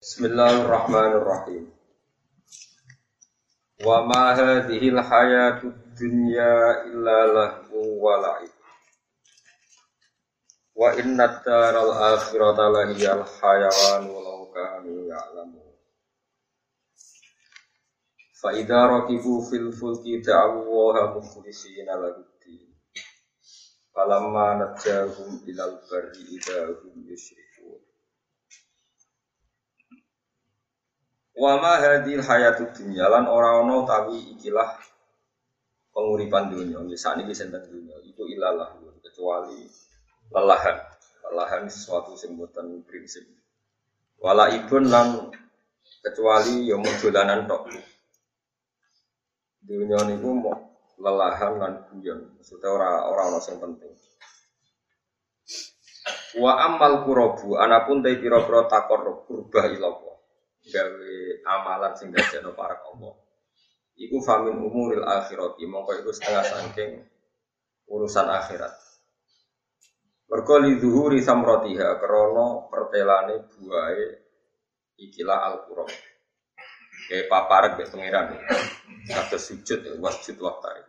Bismillahirrahmanirrahim. Wa ma hadhihi al-hayatud dunya illa lahu wa la'ib. Wa inna ad-daral akhirata lahiyal hayawan walau kanu ya'lamun. Fa idza rakibu fil fulki da'u wa mukhlisina lahu. Falamma najahum ilal barri idza hum yusyrikun. Wa ma hadhil hayatud dunya lan ora ana utawi ikilah penguripan dunia. Misalnya ini senten dunia itu ilalah kecuali lelahan. Lelahan sesuatu boten prinsip. Wala ibun lan kecuali ya mudulanan tok. Dunia niku mau lelahan lan guyon. Maksudnya ora ora ana sing penting. Wa amal kurobu anapun te pira-pira takor kurbah ilallah gawe amalan sing dadekno para Allah. Iku famin umuril akhirat, mongko iku setengah saking urusan akhirat. Mergo li zuhuri samratiha krana pertelane buahe ikilah al-qur'an. Kayak paparek be pangeran. Kata sujud wasjud waktari.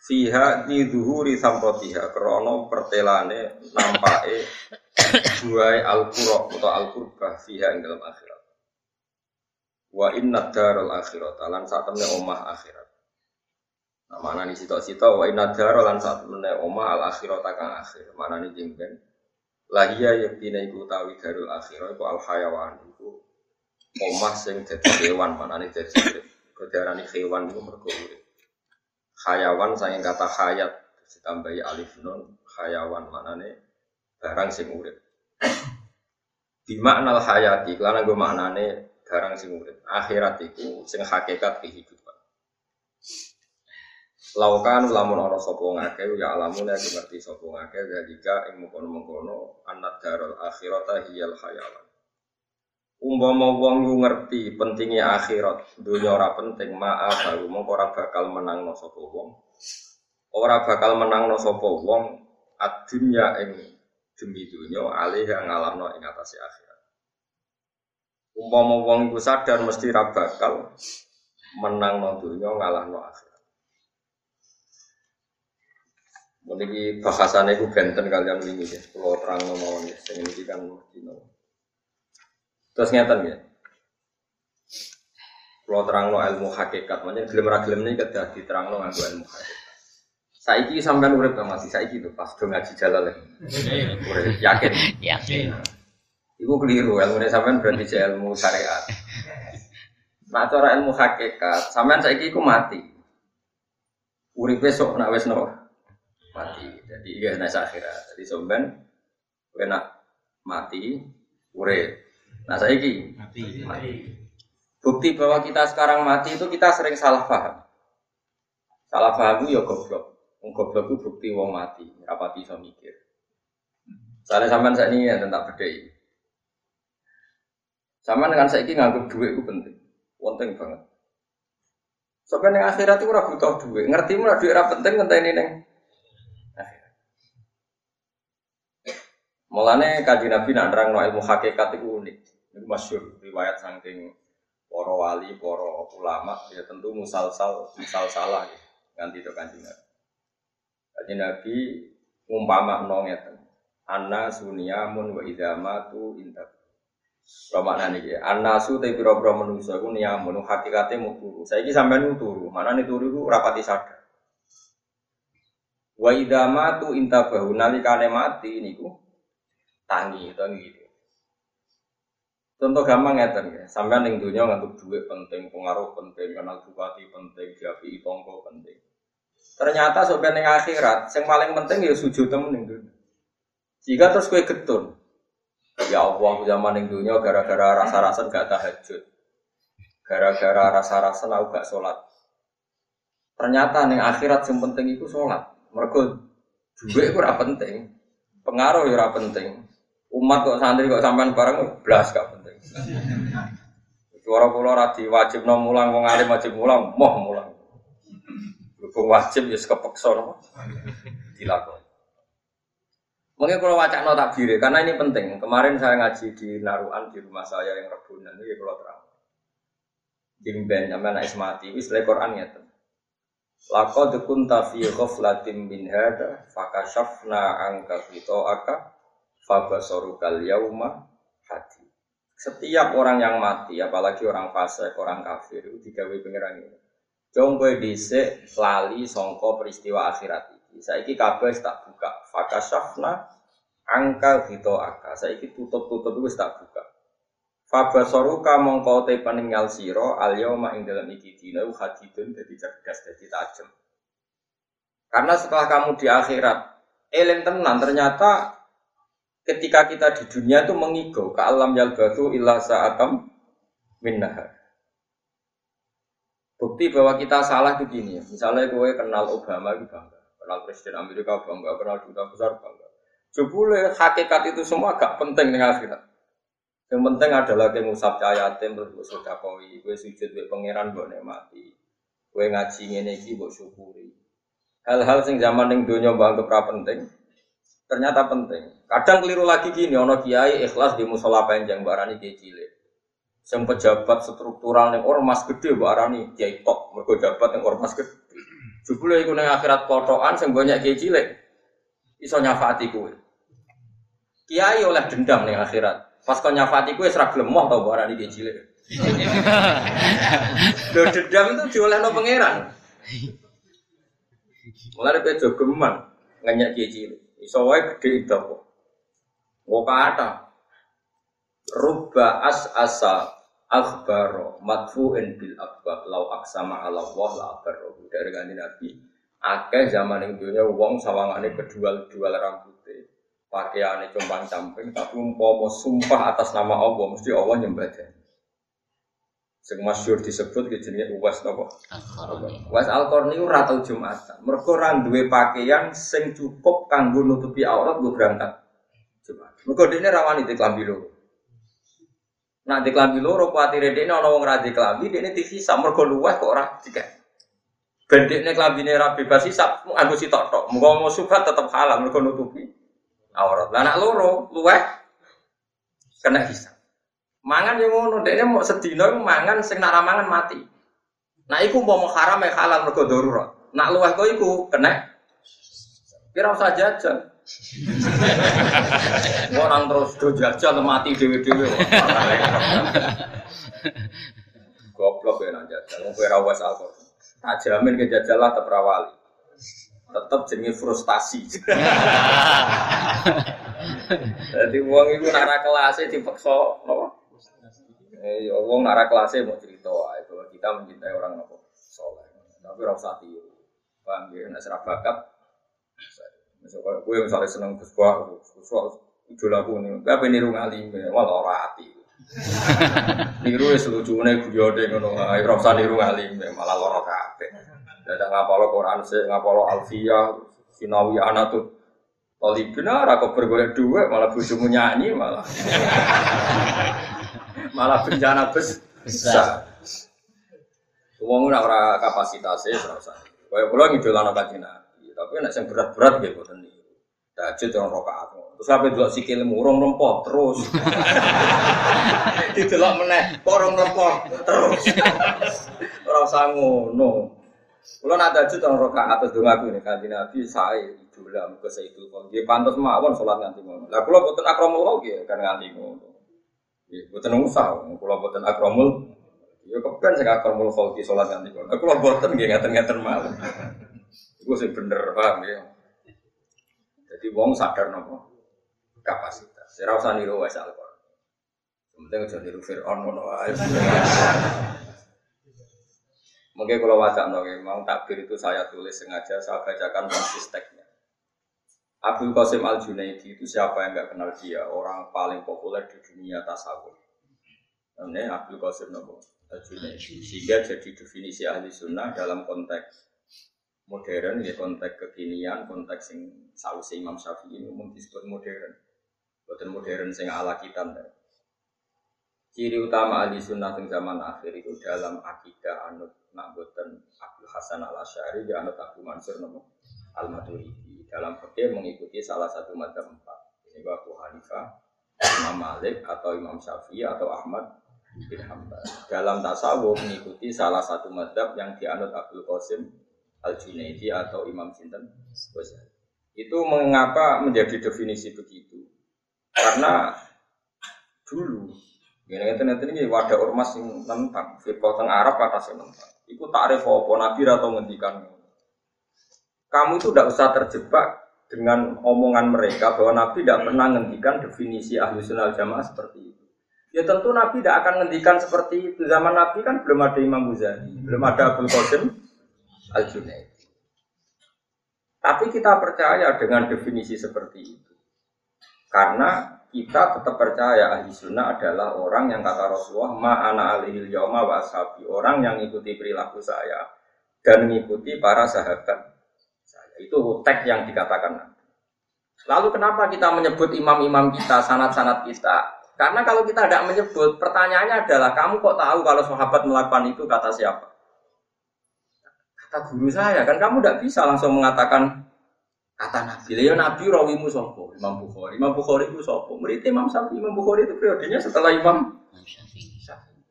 Fiha di zuhuri samratiha krana pertelane nampake buahe al-qur'an atau al-qurbah fiha ing dalam akhirat. Wa inna darul akhirat lan saat temne omah akhirat. Nah, mana nih sito-sito wa inna darul lan saat temne omah al akhirat kang akhir. Mana nih jengben. Lahia yaktina iku tawi darul akhirat iku al hayawan iku omah sing dadi hewan mana nih dadi urip. Kedarani hewan iku mergo. Hayawan saking kata hayat ditambahi alif nun hayawan mana nih barang sing urip. Bimaknal hayati, kelana gue maknane barang sing urip. Akhirat iku sing hakikat kehidupan. Laukan lamun ana sapa ngake ya alamun ya ngerti sapa ngake dalika ing mengkono-mengkono annad darul akhirata hiyal hayawan. Umpama wong yu ngerti pentingnya akhirat, dunia ora penting, maaf baru mongko ora bakal menangno sapa wong. Ora bakal menangno sapa wong ad-dunya ing demi dunya alih yang ngalamno ing atase akhirat. Umpama wong iku sadar mesti ra bakal menang no dunya ngalah no akhirat. Meniki bahasane iku benten kalian wingi ya, kula terang mawon ya, sing iki kan dino. Terus ngeten ya. Kula terang ilmu hakikat, makanya gelem ra gelem niki kedah diterangno nganggo ilmu hakikat. Saiki sampean urip ta masih saiki lho pas do ngaji jalal. Urip yakin. Yakin. Iku keliru, ilmu ini sampean berarti cek ilmu syariat. Nah, cara ilmu hakikat, sampean saiki iku mati. Urip besok nak wis no mati. Jadi iya nek akhirat. Jadi sampean kowe nak mati urip. Nah, saiki Mati. mati. Bukti bahwa kita sekarang mati itu kita sering salah paham. Salah paham itu ya goblok. Wong goblok itu bukti wong mati, rapati iso mikir. Soalnya sampean saat ini ya tentang bedai. Sama dengan saya ini nganggep duit itu penting, penting banget. Sampai yang akhirat itu ora butuh duit, ngerti mulai duit ora penting ngenteni neng akhirat. Mulane kaji Nabi nak nerang ilmu hakikat itu unik. Itu masyur riwayat saking para wali, para ulama ya tentu musalsal, musal salah ya. Ganti itu kanji Nabi. Kaji Nabi umpama nongeten. Anna sunyamun wa idamatu intab Kalau makna nih ya, anasu tapi biro-biro manusia itu niamun, hakikatnya mau turu. Sampai nu turu, mana nih turu itu rapati sadar. Wa idama tu intabahu nalikane mati niku tangi tangi gitu. Contoh gampang ya ya, sampai ning dunia ngantuk duit penting, pengaruh penting, kenal bupati penting, japi tonggo penting. Ternyata sampai ning akhirat, yang paling penting ya sujud temen ning. Jika terus kue getun, Ya Allah, zaman yang dunia gara-gara rasa-rasa gak tahajud. Gara-gara rasa-rasa aku gak sholat. Ternyata nih akhirat yang penting itu sholat. Mereka juga itu penting. Pengaruh ya penting. Umat kok santri kok sampean bareng belas gak penting. Suara pulau radi wajib nom mulang, wong alim wajib mulang, moh mulang. Berhubung wajib ya kepeksa no. Dilakon. Mungkin kalau wacana no takbir karena ini penting. Kemarin saya ngaji di Naruan di rumah saya yang Rebunan ini kalau terang. Jimben sampai anak ismati wis le Quran ya tuh. Laqad kunta fi ghaflatin min hada fakashafna anka aka fabasarukal yauma hati. Setiap orang yang mati, apalagi orang fasik, orang kafir, itu digawe pengiran ini. Jong kowe lali sangka peristiwa akhirat Saiki kabeh tak buka. Fakasafna angka hito aka. Saiki tutup-tutup wis tak buka. Fabasoruka mongko te peninggal siro al yauma ing dalam iki dina hadidun dadi cerdas dadi tajem. Karena setelah kamu di akhirat eling tenan ternyata ketika kita di dunia itu mengigo ke alam yalbatu illa sa'atam minnahar. Bukti bahwa kita salah itu gini ya. Misalnya gue kenal Obama itu bangga kenal presiden Amerika bangga, kenal duta besar bangga. Jebule hakikat itu semua gak penting dengan akhirat. Yang penting adalah kayak musab cahayatim terus gue sudah koi, gue sujud gue pangeran gue mati, gue ngaji ini gue syukuri. Hal-hal sing zaman yang dunia bangga pra penting, ternyata penting. Kadang keliru lagi gini, ono kiai ikhlas di musola panjang barani kiai cilik. Yang pejabat struktural yang ormas gede barani kiai top, mereka jabat yang ormas gede. Jebule iku ning akhirat kotokan sing banyak kiai cilik. Iso nyafati kowe. Kiai oleh dendam ning akhirat. Pas kau nyafati kowe gelem moh tau barani kiai cilik. Lho dendam itu diolehno pangeran. Mulai dari jogeman nganyak kiai cilik. Iso wae gede itu. Kok kata. Rubba as asa akhbaro matfu'in bil akbar lau aksama ala Allah la akbaro dari kanji Nabi akeh zaman yang dunia wong sawangane kedual-dual rambutnya pakaiannya compang camping tapi umpama sumpah atas nama Allah mesti Allah nyembah sing masyhur disebut ke jenenge Uwas napa? Uwas Al-Qarni ora tau Jumatan. Mergo ora duwe pakaian sing cukup kanggo nutupi aurat gue berangkat Jumat. Mergo dene rawani diklambi loro Di kelambi loro kuatire ini ana wong ra di kelambi dene dihisab mergo kok ora dikek. Bendekne klambine ra bebas hisab nganggo sitok tok. Muga mau subhat tetep halal mergo nutupi aurat. Lah anak loro luweh kena hisab. Mangan yang ngono dekne mau sedina mangan sing nak mangan mati. Nah iku mau haram ya halal mergo darurat. Nak luweh kok iku kena Kira usah jajan. Orang terus do jajal mati dewe-dewe. Goblok ya nang jajal. Wong kowe ora wis alkohol. Tak jamin ke jajal lah terperawali. Tetap jenis frustasi. Jadi uang itu nara kelasnya dipaksa, apa? Eh, ya uang nara kelasnya mau cerita, itu kita mencintai orang apa? Soleh. Tapi rasa tiru. Paham ya? Serap bakat. Misalnya gue misalnya seneng kuswa, kuswa idola aku nih, gak niru ngalim, malah ora hati. niru ya selucunya gue jode ngono, ayo rasa niru ngalim, malah loro kafe. Ada ngapalo Quran sih, ngapalo Alfia, Sinawi tuh. Tali benar, aku bergolek dua, malah bujumu nyanyi, malah malah bencana bes besar. Uang ora kapasitasnya, serasa. Kayak pulau ngidolan apa tapi nek sing berat-berat nggih boten niku. Tahajud orang rakaat. Terus sampe delok sikile murung rempot terus. Didelok meneh, porong rempot terus. Ora usah ngono. Kula nak tahajud orang rakaat terus donga aku nek kanthi Nabi sae idola muga itu kok. Nggih pantes mawon salat nganti ngono. Lah kula boten akramul nggih kan nganti ngono. Nggih boten usah, kula boten akramul Ya kepen sing akramul khalqi salat nganti ngono. Kula boten nggih ngaten-ngaten mawon. Itu sih bener paham ya. Jadi wong sadar nopo kapasitas. Saya rasa niru wes alkohol. Penting aja niru Fir'aun ngono ae. Mungkin kalau wajah nopo mau takbir itu saya tulis sengaja saya bacakan konsisteknya. Abdul Qasim Al Junaidi itu siapa yang nggak kenal dia? Orang paling populer di dunia tasawuf. Namanya Abdul Qasim Al Junaidi. Sehingga jadi definisi ahli sunnah dalam konteks modern ya konteks kekinian konteks sing sausi Imam Syafi'i umum disebut modern bukan modern sing ala kita ciri utama ahli sunnah di zaman akhir itu dalam akidah anut nak buatan Abdul Hasan al Ashari di anut Abu Mansur nopo Al-Maturidi. Dalam fikih mengikuti salah satu madzhab empat. Ini Abu Hanifah, Imam Malik atau Imam Syafi'i atau Ahmad bin. Dalam tasawuf mengikuti salah satu madzhab yang dianut Abdul Qasim Al-Junaidi atau Imam Sinten Itu mengapa menjadi definisi begitu? Karena dulu ini nanti ini wadah ormas yang tentang firqah teng Arab atas yang tentang. Iku takrif apa Nabi atau ngendikan. Kamu itu tidak usah terjebak dengan omongan mereka bahwa Nabi tidak pernah ngendikan definisi ahli sunnah jamaah seperti itu. Ya tentu Nabi tidak akan ngendikan seperti itu. Zaman Nabi kan belum ada Imam Ghazali, belum ada Abdul Qasim Al Junaid. Tapi kita percaya dengan definisi seperti itu. Karena kita tetap percaya ahli sunnah adalah orang yang kata Rasulullah ma'ana alihil yawma wa ashabi. Orang yang mengikuti perilaku saya dan mengikuti para sahabat saya. Itu teks yang dikatakan lalu kenapa kita menyebut imam-imam kita sanat-sanat kita? Karena kalau kita tidak menyebut pertanyaannya adalah kamu kok tahu kalau sahabat melakukan itu? kata siapa kata guru saya kan kamu tidak bisa langsung mengatakan Kata Nabi, ya Nabi rawimu sopo, Imam Bukhari. Imam Bukhari itu sopo. Murid Imam Syafi'i, Imam Bukhari itu periodenya setelah Imam Syafi'i.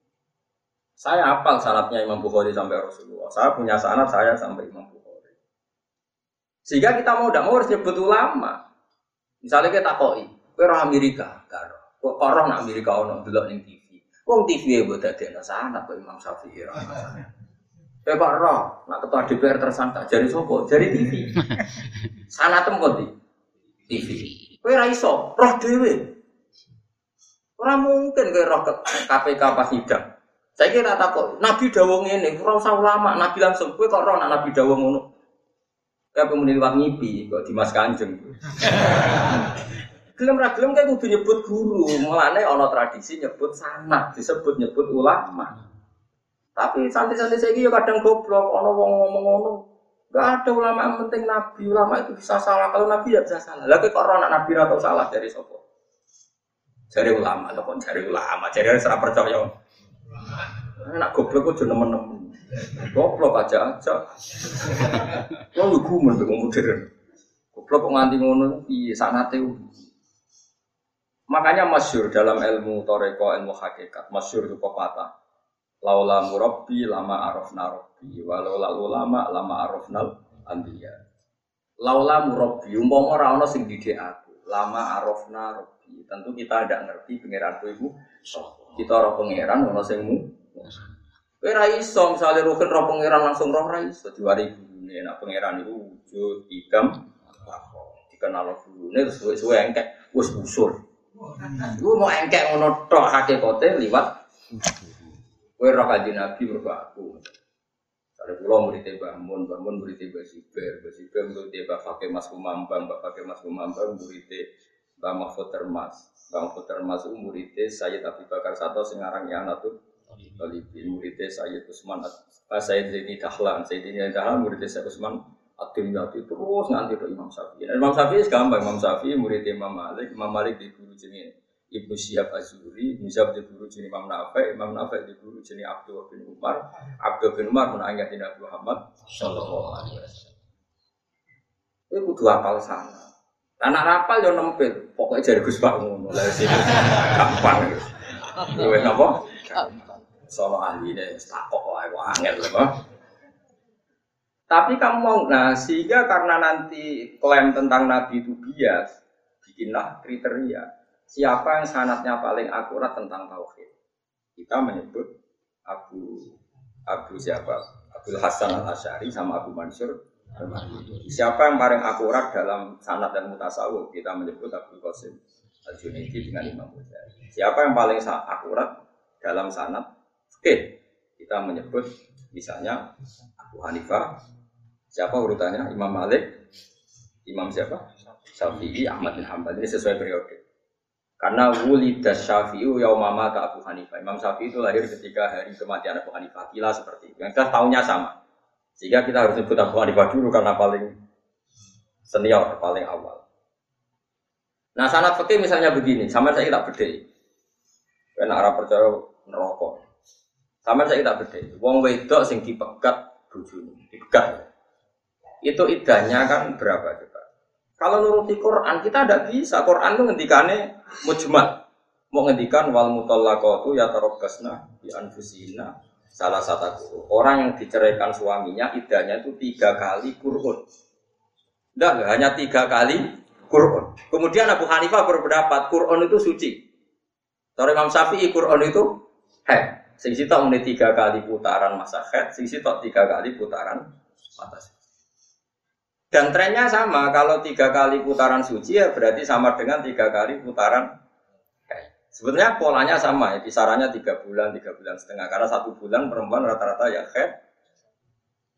Saya hafal sanatnya Imam Bukhari sampai Rasulullah. Saya punya sanat saya sampai Imam Bukhari. Sehingga kita mau tidak mau harus nyebut ulama. Misalnya kita koi, kue Amerika, karo. Kok orang Amerika ono dulu ning TV. Wong TV ya buat ada sanat kok Imam Syafi'i. Eh Pak Roh, nak ketua DPR tersangka, jadi sopo, jadi TV. Sana tempat di TV. Kue raiso, roh dewi. Orang mungkin kue roh ke KPK pas sidang. Saya kira takut, Nabi dawung ini, kurang usah ulama, Nabi langsung, kue kok roh nak Nabi dawung ngono. Kayak kemudian liwat ngipi, kok Dimas Kanjeng. Gelem ra gelem kayak kudu nyebut guru, mulane ana tradisi nyebut sanad, disebut nyebut ulama. Tapi santri-santri saya ya kadang goblok, ono wong ngomong ngono. Gak ada ulama yang penting nabi, ulama itu bisa salah. Kalau nabi ya bisa salah. Lagi kok orang nabi atau salah dari sopo? Dari ulama, atau dari ulama, dari serap percaya. Nak goblok kok nemen-nemen. Goblok aja aja. Lo lu gumen dengan modern. Goblok kok nganti ngono, iya sanate. Makanya masyur dalam ilmu toreko, ilmu hakikat, masyur itu pepatah laula murabbi lama arafna rabbi. Walau lalu lama lama arafnal anbiya. Laula murabbi umpama ora ana sing didik aku. Lama arafna rabbi. Tentu kita tidak ngerti pangeranku ibu kita ora pangeran ana sing mu kowe ra iso misale ora pangeran langsung roh ra iso diwari gurune. Nek pangeran iku wujud idam dikenal gurune terus suwe-suwe engkek wis usul Iku mau engkek ngono tok hakikate liwat Kue roh kaji Nabi mergo aku. Ada pulau murid Mbah Mun, Mbah Mun murid Mbah Siber, Siber murid Mbah Fakih Mas Kumambang, Mbah Fakih Mas Kumambang murid Mbah Mahfud Termas. Mbah Mahfud Termas itu murid Sayyid Abi Bakar Sato Sengarang yang Yanatut Talibin, murid Sayyid Usman, Sayyid Zaini Dahlan, Sayyid Zaini Dahlan murid Sayyid Usman Adim Yati terus nanti ke Imam Syafi'i. Imam Syafi'i gampang, Imam Syafi'i murid Imam Malik, Imam Malik di guru jenis Ibnu Syihab Azuri, bisa di guru jenis Imam Nafi, Imam Nafi di guru jenis Abdul bin Umar, Abdul bin Umar menangani Nabi Muhammad Shallallahu Alaihi Wasallam. Itu kudu apal sana. Anak rapal yang nempel, pokoknya jadi Gus Pak ngono lah sini gampang. Luwe napa? Sono ahli deh, takok wae angel lho. Tapi kamu mau, nah sehingga karena nanti klaim tentang Nabi itu bias, bikinlah kriteria siapa yang sanatnya paling akurat tentang tauhid. Kita menyebut Abu Abu siapa? Abdul Hasan al Asyari sama Abu Mansur. Siapa yang paling akurat dalam sanat dan mutasawuf? Kita menyebut Abu Qasim al Junaidi dengan Imam Ghazali. Siapa yang paling akurat dalam sanat? Oke, kita menyebut misalnya Abu Hanifah. Siapa urutannya? Imam Malik, Imam siapa? Syafi'i, Ahmad bin Hambal. Ini sesuai periode. Karena wulidah syafi'u yaumama ta Abu Hanifah. Imam Syafi'i itu lahir ketika hari kematian Abu Hanifah. Kila seperti itu. Yang kita tahunnya sama. Sehingga kita harus sebut Abu Hanifah dulu karena paling senior, paling awal. Nah sanat fikih misalnya begini, sama saya tak beda. Karena Arab percaya neraka. Sama saya tak beda. Wong wedok sing dipegat bojone, dipegat. itu idahnya kan berapa coba? Kalau nuruti Quran kita tidak bisa. Quran itu ngendikane mujmal. Mau ngendikan wal mutallaqatu ya tarabbasna bi anfusina salah satu orang yang diceraikan suaminya idahnya itu tiga kali kurun. Tidak, hanya tiga kali kurun. Kemudian Abu Hanifah berpendapat kurun itu suci. Kalau Imam Syafi'i kurun itu head. Sing sitok tiga kali putaran masa head, sing sitok tiga kali putaran mata. Dan trennya sama, kalau tiga kali putaran suci ya berarti sama dengan tiga kali putaran head. Sebetulnya polanya sama ya, kisarannya tiga bulan, tiga bulan setengah. Karena satu bulan perempuan rata-rata ya head,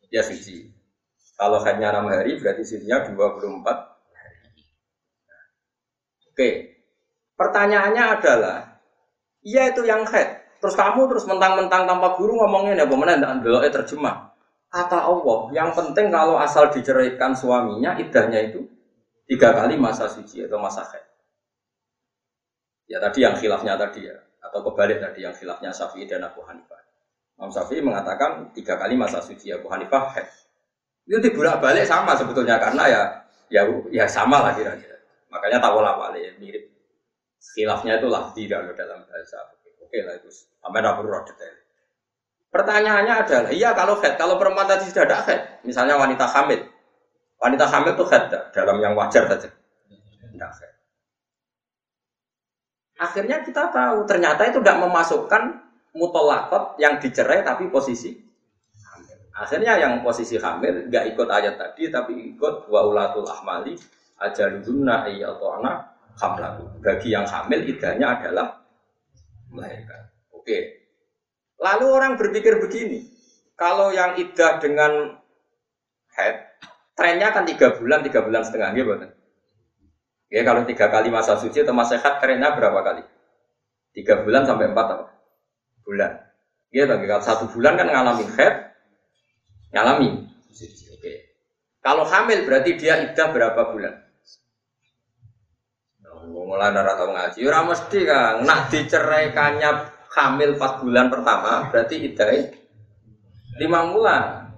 ya suci. Kalau headnya enam hari berarti sucinya 24 hari. Oke, pertanyaannya adalah, iya itu yang head, Terus kamu terus mentang-mentang tanpa guru ngomongin ya bagaimana tidak terjemah. Kata Allah, yang penting kalau asal diceraikan suaminya, idahnya itu tiga kali masa suci atau masa haid. Ya tadi yang khilafnya tadi ya, atau kebalik tadi yang khilafnya Syafi'i dan Abu Hanifah. Imam Syafi'i mengatakan tiga kali masa suci Abu Hanifah haid. Itu dibolak balik sama sebetulnya karena ya ya ya sama lah kira-kira. Makanya tawalah balik mirip. Khilafnya itu lah tidak dalam bahasa Oke lah itu. Sampai tidak perlu detail. Pertanyaannya adalah, iya kalau head, kalau perempuan tadi sudah ada head, misalnya wanita hamil, wanita hamil itu head dalam yang wajar saja, tidak head. Akhirnya kita tahu ternyata itu tidak memasukkan mutolakot yang dicerai tapi posisi hamil. Akhirnya yang posisi hamil nggak ikut ayat tadi tapi ikut waulatul ahmali ajaludunna atau anak hamlaku. Bagi yang hamil idahnya adalah melahirkan. Oke. Lalu orang berpikir begini, kalau yang idah dengan head, trennya kan tiga bulan, tiga bulan setengah, gitu kan? Ya kalau tiga kali masa suci atau masa head, trennya berapa kali? Tiga bulan sampai empat apa? Bulan. Ya, bagi kalau satu bulan kan ngalamin head, ngalami. Oke. Kalau hamil berarti dia idah berapa bulan? mulai darah tahu ngaji, ora mesti kang. Nak diceraikannya hamil 4 bulan pertama, berarti idai lima bulan.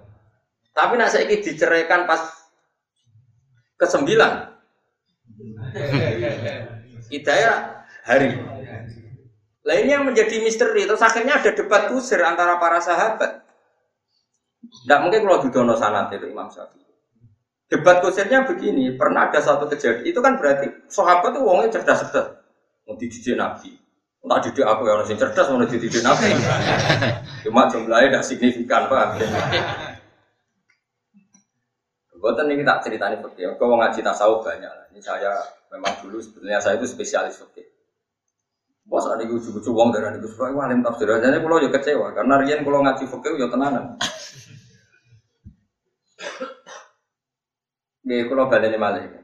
Tapi nak saya diceraikan pas ke sembilan, idai hari. Ini yang menjadi misteri. Terus akhirnya ada debat kusir antara para sahabat. Tidak mungkin kalau didono sanat itu Imam Syafi'i. Debat kusirnya begini, pernah ada satu kejadian, itu kan berarti sahabat itu uangnya cerdas-cerdas. Mau dididik Nabi. Entah didik aku yang orang cerdas, mau dididik Nabi. Cuma jumlahnya tidak signifikan, Pak. Buatan ini tak ceritanya fakir. Kau ngaji tasawuf banyak. Ini saya memang dulu sebenarnya saya itu spesialis fakir. Bos ada gue cucu uang dari itu supaya alim tafsir. Jadi kalau ya kecewa karena Rian kalau ngaji fakir ya tenanan. Nggih, kalau baleni malih.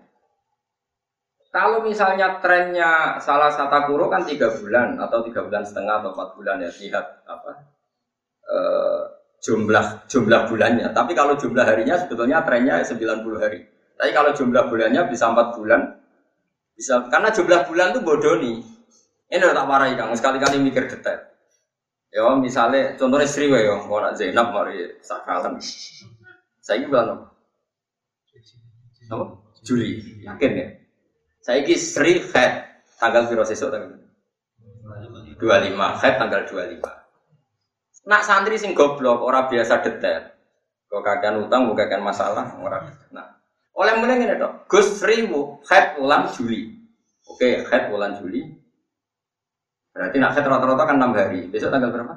Kalau misalnya trennya salah satu kuro kan tiga bulan atau tiga bulan setengah atau empat bulan ya lihat apa e, jumlah jumlah bulannya. Tapi kalau jumlah harinya sebetulnya trennya 90 hari. Tapi kalau jumlah bulannya bisa empat bulan, bisa karena jumlah bulan tuh bodoh nih. Ini udah tak marahi kang, sekali-kali mikir detail. Ya misalnya contohnya Sri ya, orang Zainab mari sakalan. Saya bilang apa? Juli, yakin ya? Saya ini Sri Head tanggal piro sesuk tanggal 25 Head tanggal 25. Nak santri sing goblok ora biasa detail. Kok kakean utang bukan kakean masalah ora. Nah, oleh mulai ngene tok. Gus Riwu Head bulan Juli. Oke, Head bulan Juli. Berarti nak head rata-rata kan 6 hari. Besok tanggal berapa?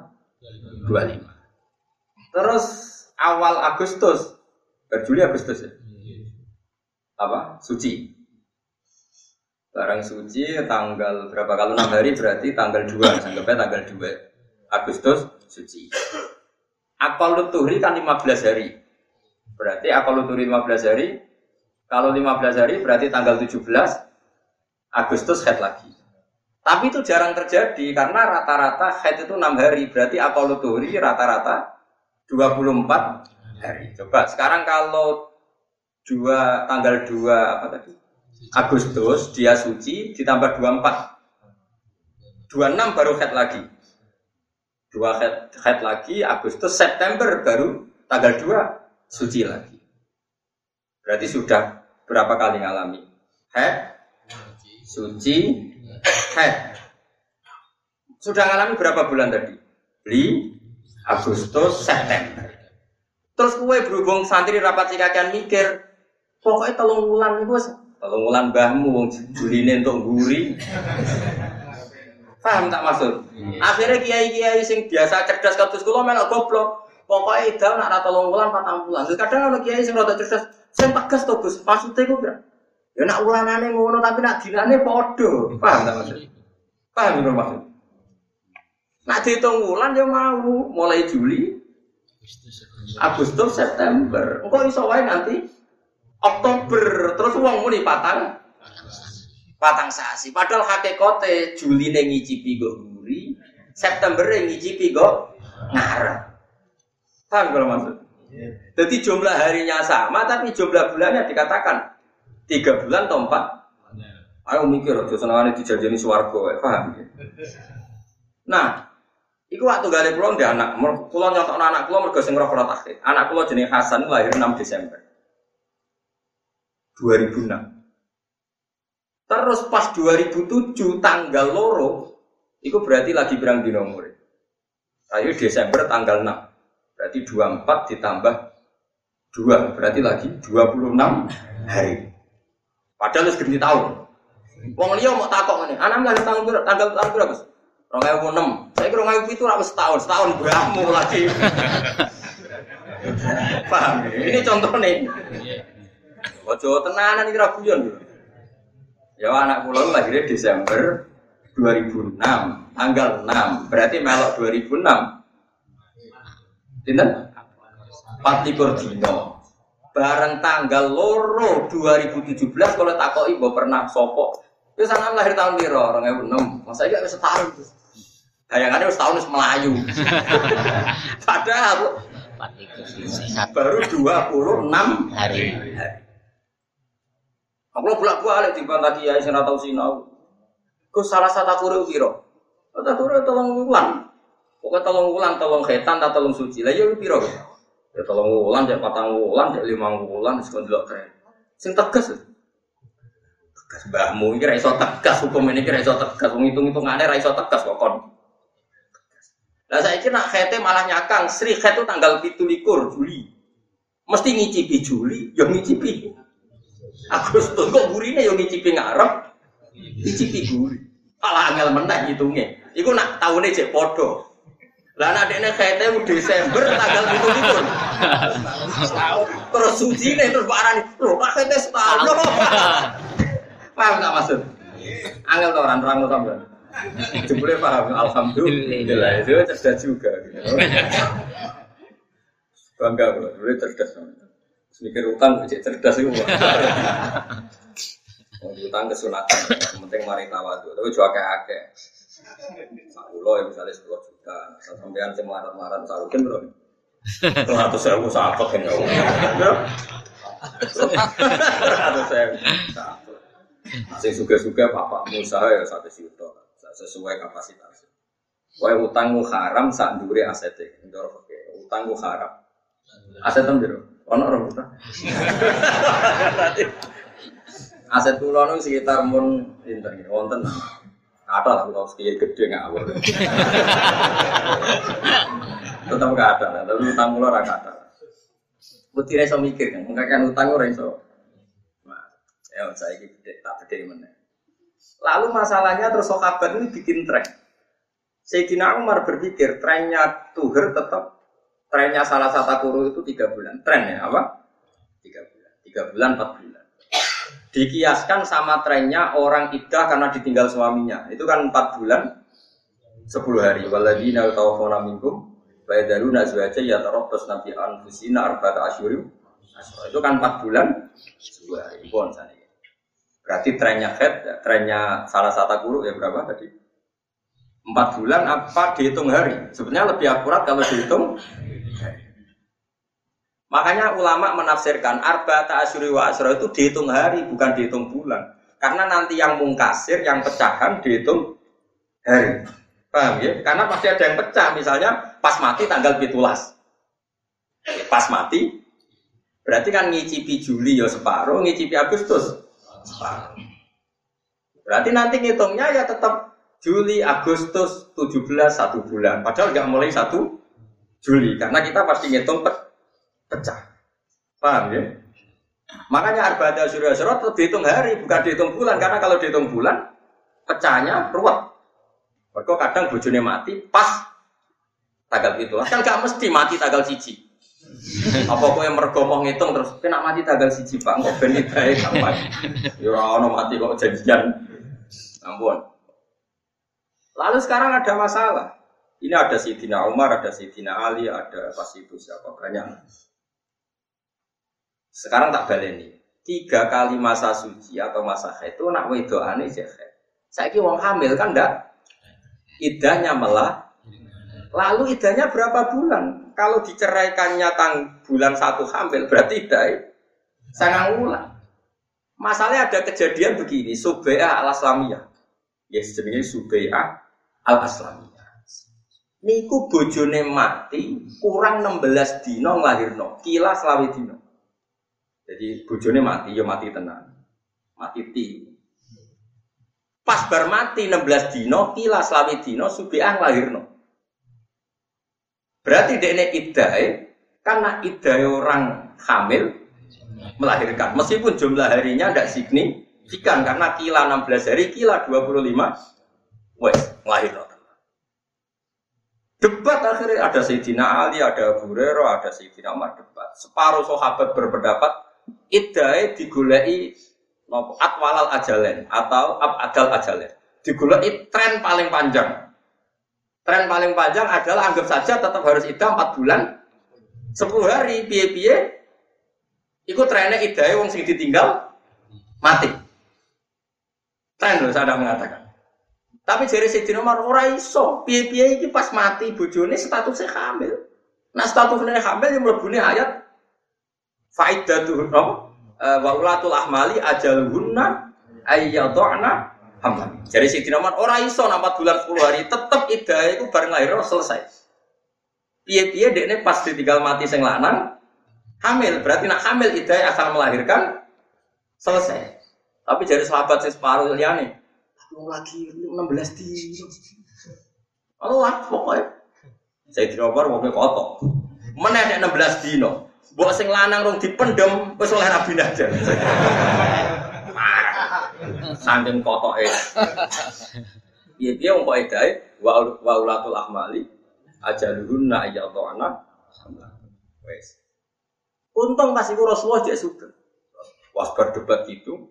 25. Terus awal Agustus, Juli Agustus ya apa suci barang suci tanggal berapa? Kalau enam hari berarti tanggal dua. Anggapnya tanggal dua Agustus suci. Akal luturi kan 15 hari. Berarti akal luturi 15 hari. Kalau 15 hari berarti tanggal 17 Agustus head lagi. Tapi itu jarang terjadi karena rata-rata head itu enam hari. Berarti akal luturi rata-rata 24 hari. Coba sekarang kalau dua tanggal 2 apa tadi? Agustus dia suci ditambah 24. 26 baru head lagi. Dua head, head lagi Agustus September baru tanggal 2 suci lagi. Berarti sudah berapa kali ngalami? Head, suci, head. Sudah ngalami berapa bulan tadi? Li, Agustus, September. Terus kue berhubung santri rapat sikakan mikir, pokoknya telung bulan nih telung bulan bahmu, juline untuk guri. Paham tak maksud? Akhirnya kiai-kiai sing biasa cerdas kados kula melok goblok. Pokoknya itu nak rata telung bulan patang. Terus kadang ada kiai sing rada cerdas, sing tegas to Gus, maksudnya kok kira. Ya nak ulanane ngono tapi nak dinane padha. Paham tak maksud? Paham bener maksud? Nak dihitung bulan dia mau mulai Juli, Agustus, September. Engkau iso wae nanti Oktober terus uang muni patang patang sasi. Padahal hakikate Juli ning ngicipi go guri, September ning ngicipi go ngarep. Paham kalau maksud? Jadi jumlah harinya sama, tapi jumlah bulannya dikatakan tiga bulan atau empat. Ayo mikir, aja senangannya dijajani suwargo, paham? Nah, Iku waktu gale pulau dia anak, pulau nyontok anak pulau mergo sing roh Anak pulau jenis Hasan lahir 6 Desember 2006. Terus pas 2007 tanggal loro, itu berarti lagi berang di nomor. Ayo Desember tanggal 6. Berarti 24 ditambah 2, berarti lagi 26 hari. Padahal harus ganti tahun. Wong liya mau takok ngene, anak lahir tanggal berapa? Tanggal tahun berapa? 2006. Saya kira 2007 ora setahun, setahun beramu lagi. Paham? Ini contoh nih. Ojo tenanan iki ra guyon Ya anak kula lahirnya Desember 2006, tanggal 6. Berarti melok 2006. Dinten? 24 dino. Bareng tanggal loro 2017 kalau takoki mbok pernah sopok. Itu sangat lahir tahun piro? 2006. Masa iki wis setahun. Bayangannya wis tahun wis melayu. Padahal baru 26 hari. hari. Aku bolak balik di bantah kiai saya tahu sinau. Ku salah satu kuru kiro. Kata kuru tolong ulang. Pokoknya tolong ulang, tolong khetan, tak tolong suci. Lah ya piro. Ya tolong ulang, jadi patang ulang, jadi lima ulang, sekon dulu keren. Sing tegas. Tegas mbahmu ini raiso tegas, hukum ini kira raiso tegas, menghitung hitung ada raiso tegas kok kon. Lah saya kira nak khete malah nyakang, Sri itu tanggal pitu likur Juli. Mesti ngicipi Juli, yang ngicipi Agustus kok gurine yo ngicipi ngarep, ngicipi guri. Alah angel meneh ngitungnya. Iku nak tahunnya cek podo. Lah nak dekne kete Desember tanggal itu itu. Terus suci nih terus barang lho Pak kete setahun. Paham tak maksud? Angel to orang terang sampean. Jebule paham alhamdulillah itu cerdas juga. Bangga bro, cerdas. Mikir utang cek cerdas itu. Mau utang kesunatan, penting mari tawadu. Tapi jual kayak akeh. Sakulo ya misalnya sepuluh juta, sampean sih marat-marat sarukin bro. Seratus ribu sakit kan ya. Seratus ribu sakit. Sing suga-suga bapakmu usaha ya satu juta, sesuai kapasitas. Wae utangmu haram sak ndure asete. Ndoro utangmu haram. Aset ndoro. Ono orang kita. Aset pulau nu sekitar mun pinter nih, wonten. Ada lah pulau sekitar gede nggak awal. Tetap nggak ada, tapi utang pulau nggak ada. Putih reso mikir kan, nggak kan utang ora iso. Ya saya gede, tak gede mana. Lalu masalahnya terus sokabat ini bikin tren. Sayyidina Umar berpikir trennya Tuher tetap trennya salah satu guru itu tiga bulan. Tren ya apa? Tiga bulan. Tiga bulan, empat bulan. Dikiaskan sama trennya orang idah karena ditinggal suaminya. Itu kan empat bulan, sepuluh hari. Waladina tawafona minkum. Bayadalu nazwaja ya terobos nabi anfusina arba'ata asyurim. Itu kan empat bulan, sepuluh hari. Bon, Berarti trennya head, ya, trennya salah satu guru ya berapa tadi? Empat bulan apa dihitung hari? Sebenarnya lebih akurat kalau dihitung Makanya ulama menafsirkan arba ta'asyuri wa asra itu dihitung hari, bukan dihitung bulan. Karena nanti yang mungkasir, yang pecahan dihitung hari. Paham ya? Karena pasti ada yang pecah, misalnya pas mati tanggal pitulas. Pas mati Berarti kan ngicipi Juli ya separuh, ngicipi Agustus separuh. Berarti nanti ngitungnya ya tetap Juli, Agustus, 17, satu bulan. Padahal nggak mulai satu Juli, karena kita pasti ngitung pecah. Paham ya? Makanya arba'ata surya tetap dihitung hari, bukan dihitung bulan. Karena kalau dihitung bulan, pecahnya ruwet. Mereka kadang bojone mati pas tanggal itu. Kan gak mesti mati tanggal siji. Apa kok yang mergo mau ngitung terus kena mati tanggal siji Pak, kok ben idae kapan. Ya ora mati kok janjian. Ampun. Lalu sekarang ada masalah. Ini ada Sidina Umar, ada Sidina Ali, ada pas itu siapa banyak. Sekarang tak baleni. Tiga kali masa suci atau masa haid itu nak aneh sih Saya kira wong hamil kan ndak idahnya malah. Lalu idahnya berapa bulan? Kalau diceraikannya tang bulan satu hamil berarti idah sangat bulan. Masalahnya ada kejadian begini, Subai'ah al-Aslamiyah. Ya sebenarnya Subai'ah al aslamiyah. Niku bojone mati kurang 16 dino nglahirno, kila selawi dino. Jadi bojone mati ya mati tenang. Mati ti. Pas bar mati 16 dino, kila selawi dino subiah nglahirno. Berarti dekne iddae karena iddae orang hamil melahirkan. Meskipun jumlah harinya tidak signifikan karena kila 16 hari, kila 25 wes lahir Debat akhirnya ada Sayyidina Ali, ada Abu ada Sayyidina Umar debat. Separuh sahabat berpendapat idai digulai nopo atwalal ajalen atau abadal ajalen. Digulai tren paling panjang. Tren paling panjang adalah anggap saja tetap harus idah 4 bulan 10 hari piye-piye Iku trennya idai wong sing ditinggal mati. Tren loh saya mengatakan. Tapi jari Sayyidina Umar ora iso. Piye-piye iki pas mati bojone statusnya hamil. Nah statusnya hamil yang mlebune ayat faidatuhun no? Eh, wa ulatul ahmali ajaluhunna ayyadhana hamil. Jadi Sayyidina Umar ora iso 4 bulan 10 hari tetep idah iku bareng lahir selesai. Piye-piye dekne pas ditinggal mati sing lanang hamil berarti nak hamil idah asal melahirkan selesai. Tapi jadi sahabat sing separuh Mau lagi 16 di. Allah pokoknya. Saya di nomor mau kotok. Mana ada 16 dino. Buat sing lanang rong dipendem wis oleh rabi aja. Saking kotok e. Iya dia mau kok edai wa ulatul ahmali ajaluhunna ayyadana wes. Untung masih Rasulullah dia sudah. Was berdebat itu,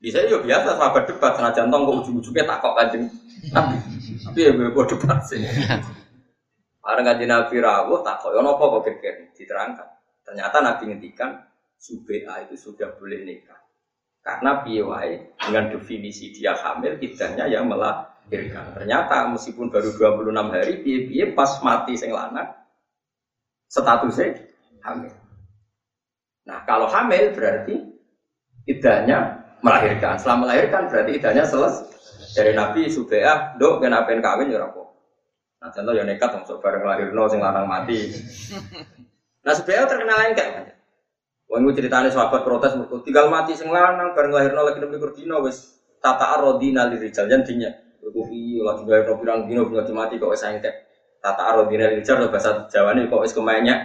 bisa ya biasa sahabat debat senajan tong kok ujung-ujungnya tak kok kanjeng Nabi. Tapi ya gue debat sih. Barang kanjeng Nabi rawuh tak kok ono apa kok kira diterangkan. Ternyata Nabi ngendikan Subea itu sudah boleh nikah. Karena piawai dengan definisi dia hamil idahnya yang melahirkan. Ternyata meskipun baru 26 hari piye-piye pas mati sing lanang statusnya hamil. Nah, kalau hamil berarti idahnya melahirkan. Setelah melahirkan berarti idahnya selesai. Dari Nabi Subeah, dok kenapa kawin ya. Nah contoh ya nekat masuk bareng lahirno sing lanang mati. Nah Subeah terkenal lain kayak Wah, gue ceritanya sahabat protes, tinggal mati sing lanang bareng lahirno lagi nembe kurdino wes tata arodina lirijal jantinya. Gue iya lagi lahirno bilang dino punya mati kok wes engkek. Tata arodina lirijal bahasa Jawa nih kok wes kemanya.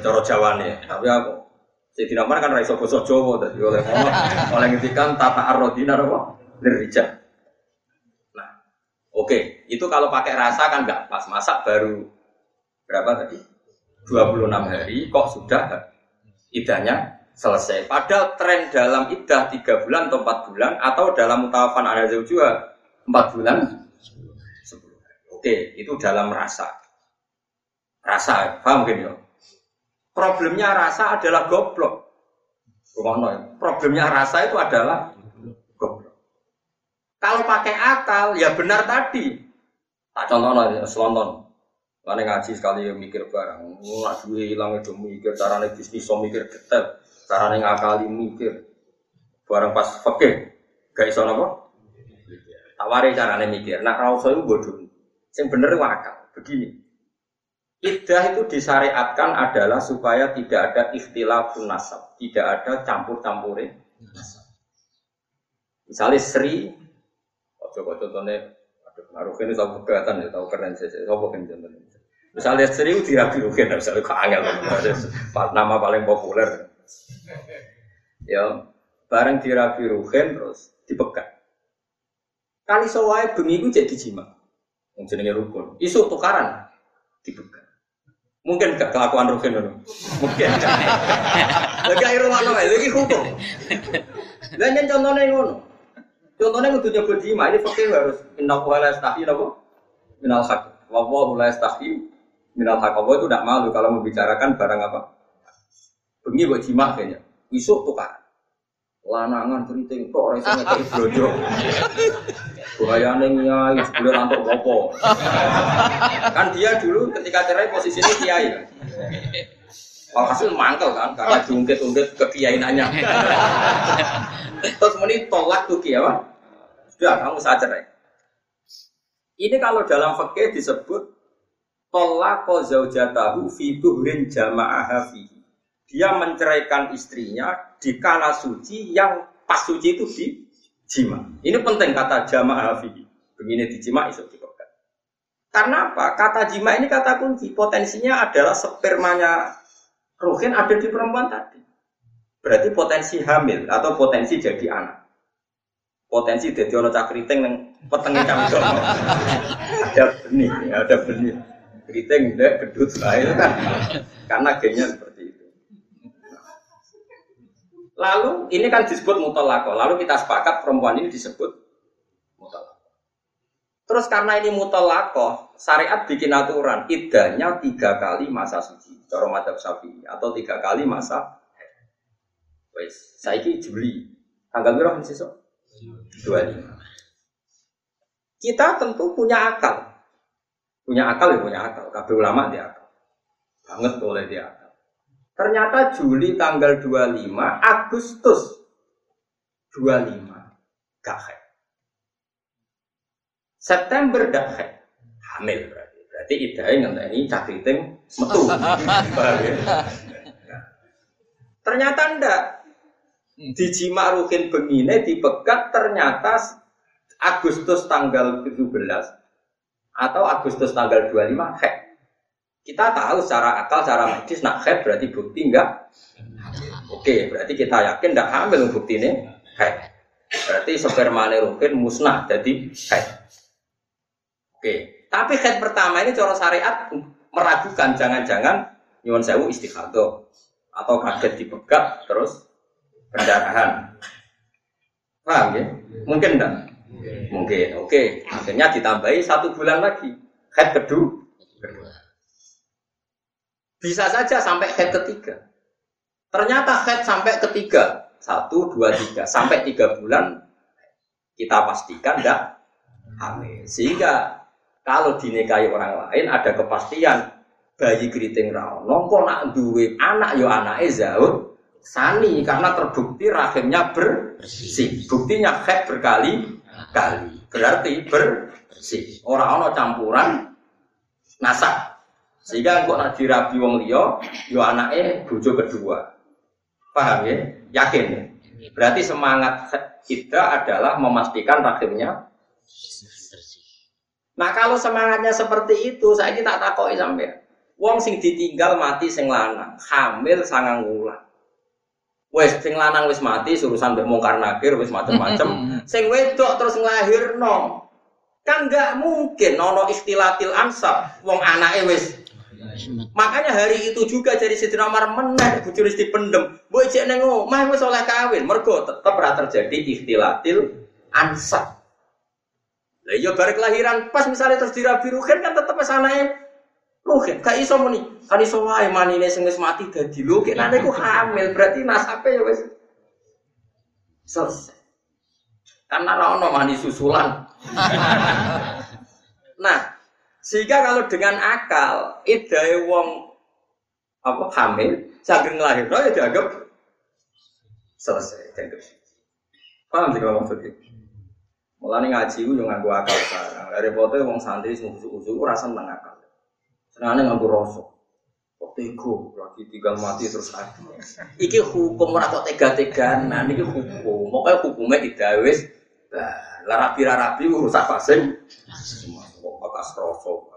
Cara Jawa nih, tapi aku jadi Umar kan raiso basa Jawa tadi oleh Allah oleh ngintikan tata arrodina apa derija. Nah, oke, okay. itu kalau pakai rasa kan nggak pas masak baru berapa tadi? 26 hari kok sudah idahnya selesai. Padahal tren dalam idah 3 bulan atau 4 bulan atau dalam mutawafan ada juga 4 bulan 10 Oke, itu dalam rasa. Rasa, paham mungkin ya? Problemnya rasa adalah goblok. Rumono, problemnya rasa itu adalah goblok. Kalau pakai akal, ya benar tadi. Tak contoh ya, selonton. Karena ngaji sekali ya mikir barang. Nggak duit hilang itu mikir. Caranya bisnis so mikir detail. Caranya ngakali mikir. Barang pas fakir. Gak iso apa? Tawari caranya mikir. Nah, rasa itu bodoh. Yang bener itu akal. Begini. Iddah itu disyariatkan adalah supaya tidak ada ikhtilafun nasab, tidak ada campur-campurin. Misalnya Sri, kok contohnya, aduh, naruh ini tahu kegatan ya, tahu keren saja, tahu kan contohnya. Misalnya Sri itu dirabi rugen, misalnya kok angel, nama paling populer. Ya, bareng dirabi rugen terus dipegang. Kali sawai bengi itu jadi jima, yang jenenge rukun. Isu tukaran dipegang. Mungkin gak kelakuan Rugen itu. Mungkin. Lagi air rumah noe, lagi hukum. Dan yang contohnya ngono. Contohnya kudu nyebut jima, ini fakir harus minal la yastahi napa? Minal hak. Wa la yastahi minal hak. Allah itu tidak malu kalau membicarakan barang apa? Bengi buat jima kayaknya. Isuk tukar. Lanangan keriting kok ora iso ngekeki blojo. Bahayane nyai sebelum rantok bopo. Kan dia dulu ketika cerai posisinya kiai kan. Walhasil mangkel kan karena diungkit-ungkit kekiainannya. Terus meni tolak tuh kiai? Sudah kamu saja cerai. Ini kalau dalam fikih disebut tolak zaujatahu fi duhrin jama'aha fihi dia menceraikan istrinya di kala suci yang pas suci itu di jima. Ini penting kata jamaah hafi. Begini di jima iso dipegang. Karena apa? Kata jima ini kata kunci. Potensinya adalah spermanya rohin ada di perempuan tadi. Berarti potensi hamil atau potensi jadi anak. Potensi jadi orang cakriting yang petengnya campur. ada benih, ada benih. Keriting, gedut, itu kan. Karena gennya seperti Lalu ini kan disebut mutolako. Lalu kita sepakat perempuan ini disebut mutolako. Terus karena ini mutolako, syariat bikin aturan idahnya tiga kali masa suci. Cara madhab syafi'i atau tiga kali masa Wes, saiki Juli. Tanggal berapa besok? lima. Kita tentu punya akal. Punya akal ya punya akal. Kabeh ulama dia akal. Banget oleh dia akal. Ternyata Juli tanggal 25, Agustus 25 gak haid. September gak haid. Hamil berarti. Berarti idahnya ngenteni cakriting metu. ya? Ternyata ndak. Di Jima Rukin Bengine dipegat ternyata Agustus tanggal 17 atau Agustus tanggal 25 haid. Kita tahu secara akal, secara medis, nak head berarti bukti enggak? Oke, berarti kita yakin enggak hamil bukti ini head. Berarti sperma rukin musnah jadi head. Oke, tapi head pertama ini cara syariat meragukan jangan-jangan nyuwun sewu istihadah atau kaget dipegat terus pendarahan. Paham ya? Mungkin enggak? Mungkin. Oke, akhirnya ditambahi satu bulan lagi. Head kedua. Bisa saja sampai head ketiga. Ternyata head sampai ketiga. Satu, dua, tiga. Sampai tiga bulan kita pastikan tidak hamil. Sehingga kalau dinikahi orang lain ada kepastian bayi keriting rawon. Nongko nak duwe anak yo anak jauh sani karena terbukti rahimnya bersih. Buktinya head berkali kali. Berarti bersih. Orang-orang campuran nasab. Sehingga kok nak dirabi wong liya, yo anake bojo kedua. Paham ya? Yakin. Berarti semangat kita adalah memastikan rahimnya Nah kalau semangatnya seperti itu, saya kita takoi sampai wong sing ditinggal mati sing lanang, hamil sangang wulan. Wes sing lanang wis mati, urusan mbek mungkar nakir wis macem-macem. sing wedok terus nglahirno. Kan enggak mungkin nono istilatil ansab, wong anake wis Makanya hari itu juga jadi Siti Umar menang bujur dipendem. Boy cek nengo, mah wis oleh kawin. Mergo tetep ora terjadi ikhtilatil ansab. Lah iya barek kelahiran pas misalnya terus dirabi ruhen kan tetep anake ruhen. Gak iso muni. Kan iso wae manine sing wis mati dadi ruhen. Nanti ku hamil berarti nasabe ya wis selesai. Karena ra ono mani susulan. nah, sehingga kalau dengan akal, idai wong apa hamil, saking lahir, ya dianggap selesai, dianggap Paham sih kalau maksudnya? Mulai ngaji itu yang ngaku akal sekarang. Foto wong santri usuk-usuk rasa seneng akal. Senangnya nganggur rosok. Kok tego lagi tinggal mati terus lagi. Iki hukum ora kok tega-teganan, iki hukum. Pokoknya hukumnya tidak wis. Lah rapi rapi rusak pasing. Semua kok bekas rosok.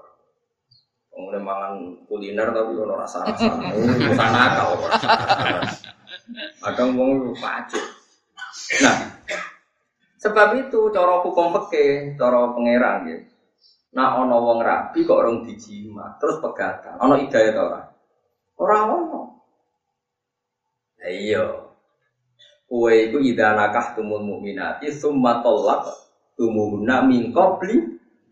Kemudian mangan kuliner tapi ono rasa-rasa. Urusan akal. Kadang wong pacet. Nah, sebab itu cara hukum peke, cara pangeran gitu. Nah ono wong rapi kok orang dijima, terus pegatan. Ono hidayah ta ora? Ora ono. Lah iya. Kowe iku idza nakahtumul mukminati summa talaq tumuhunna min qabli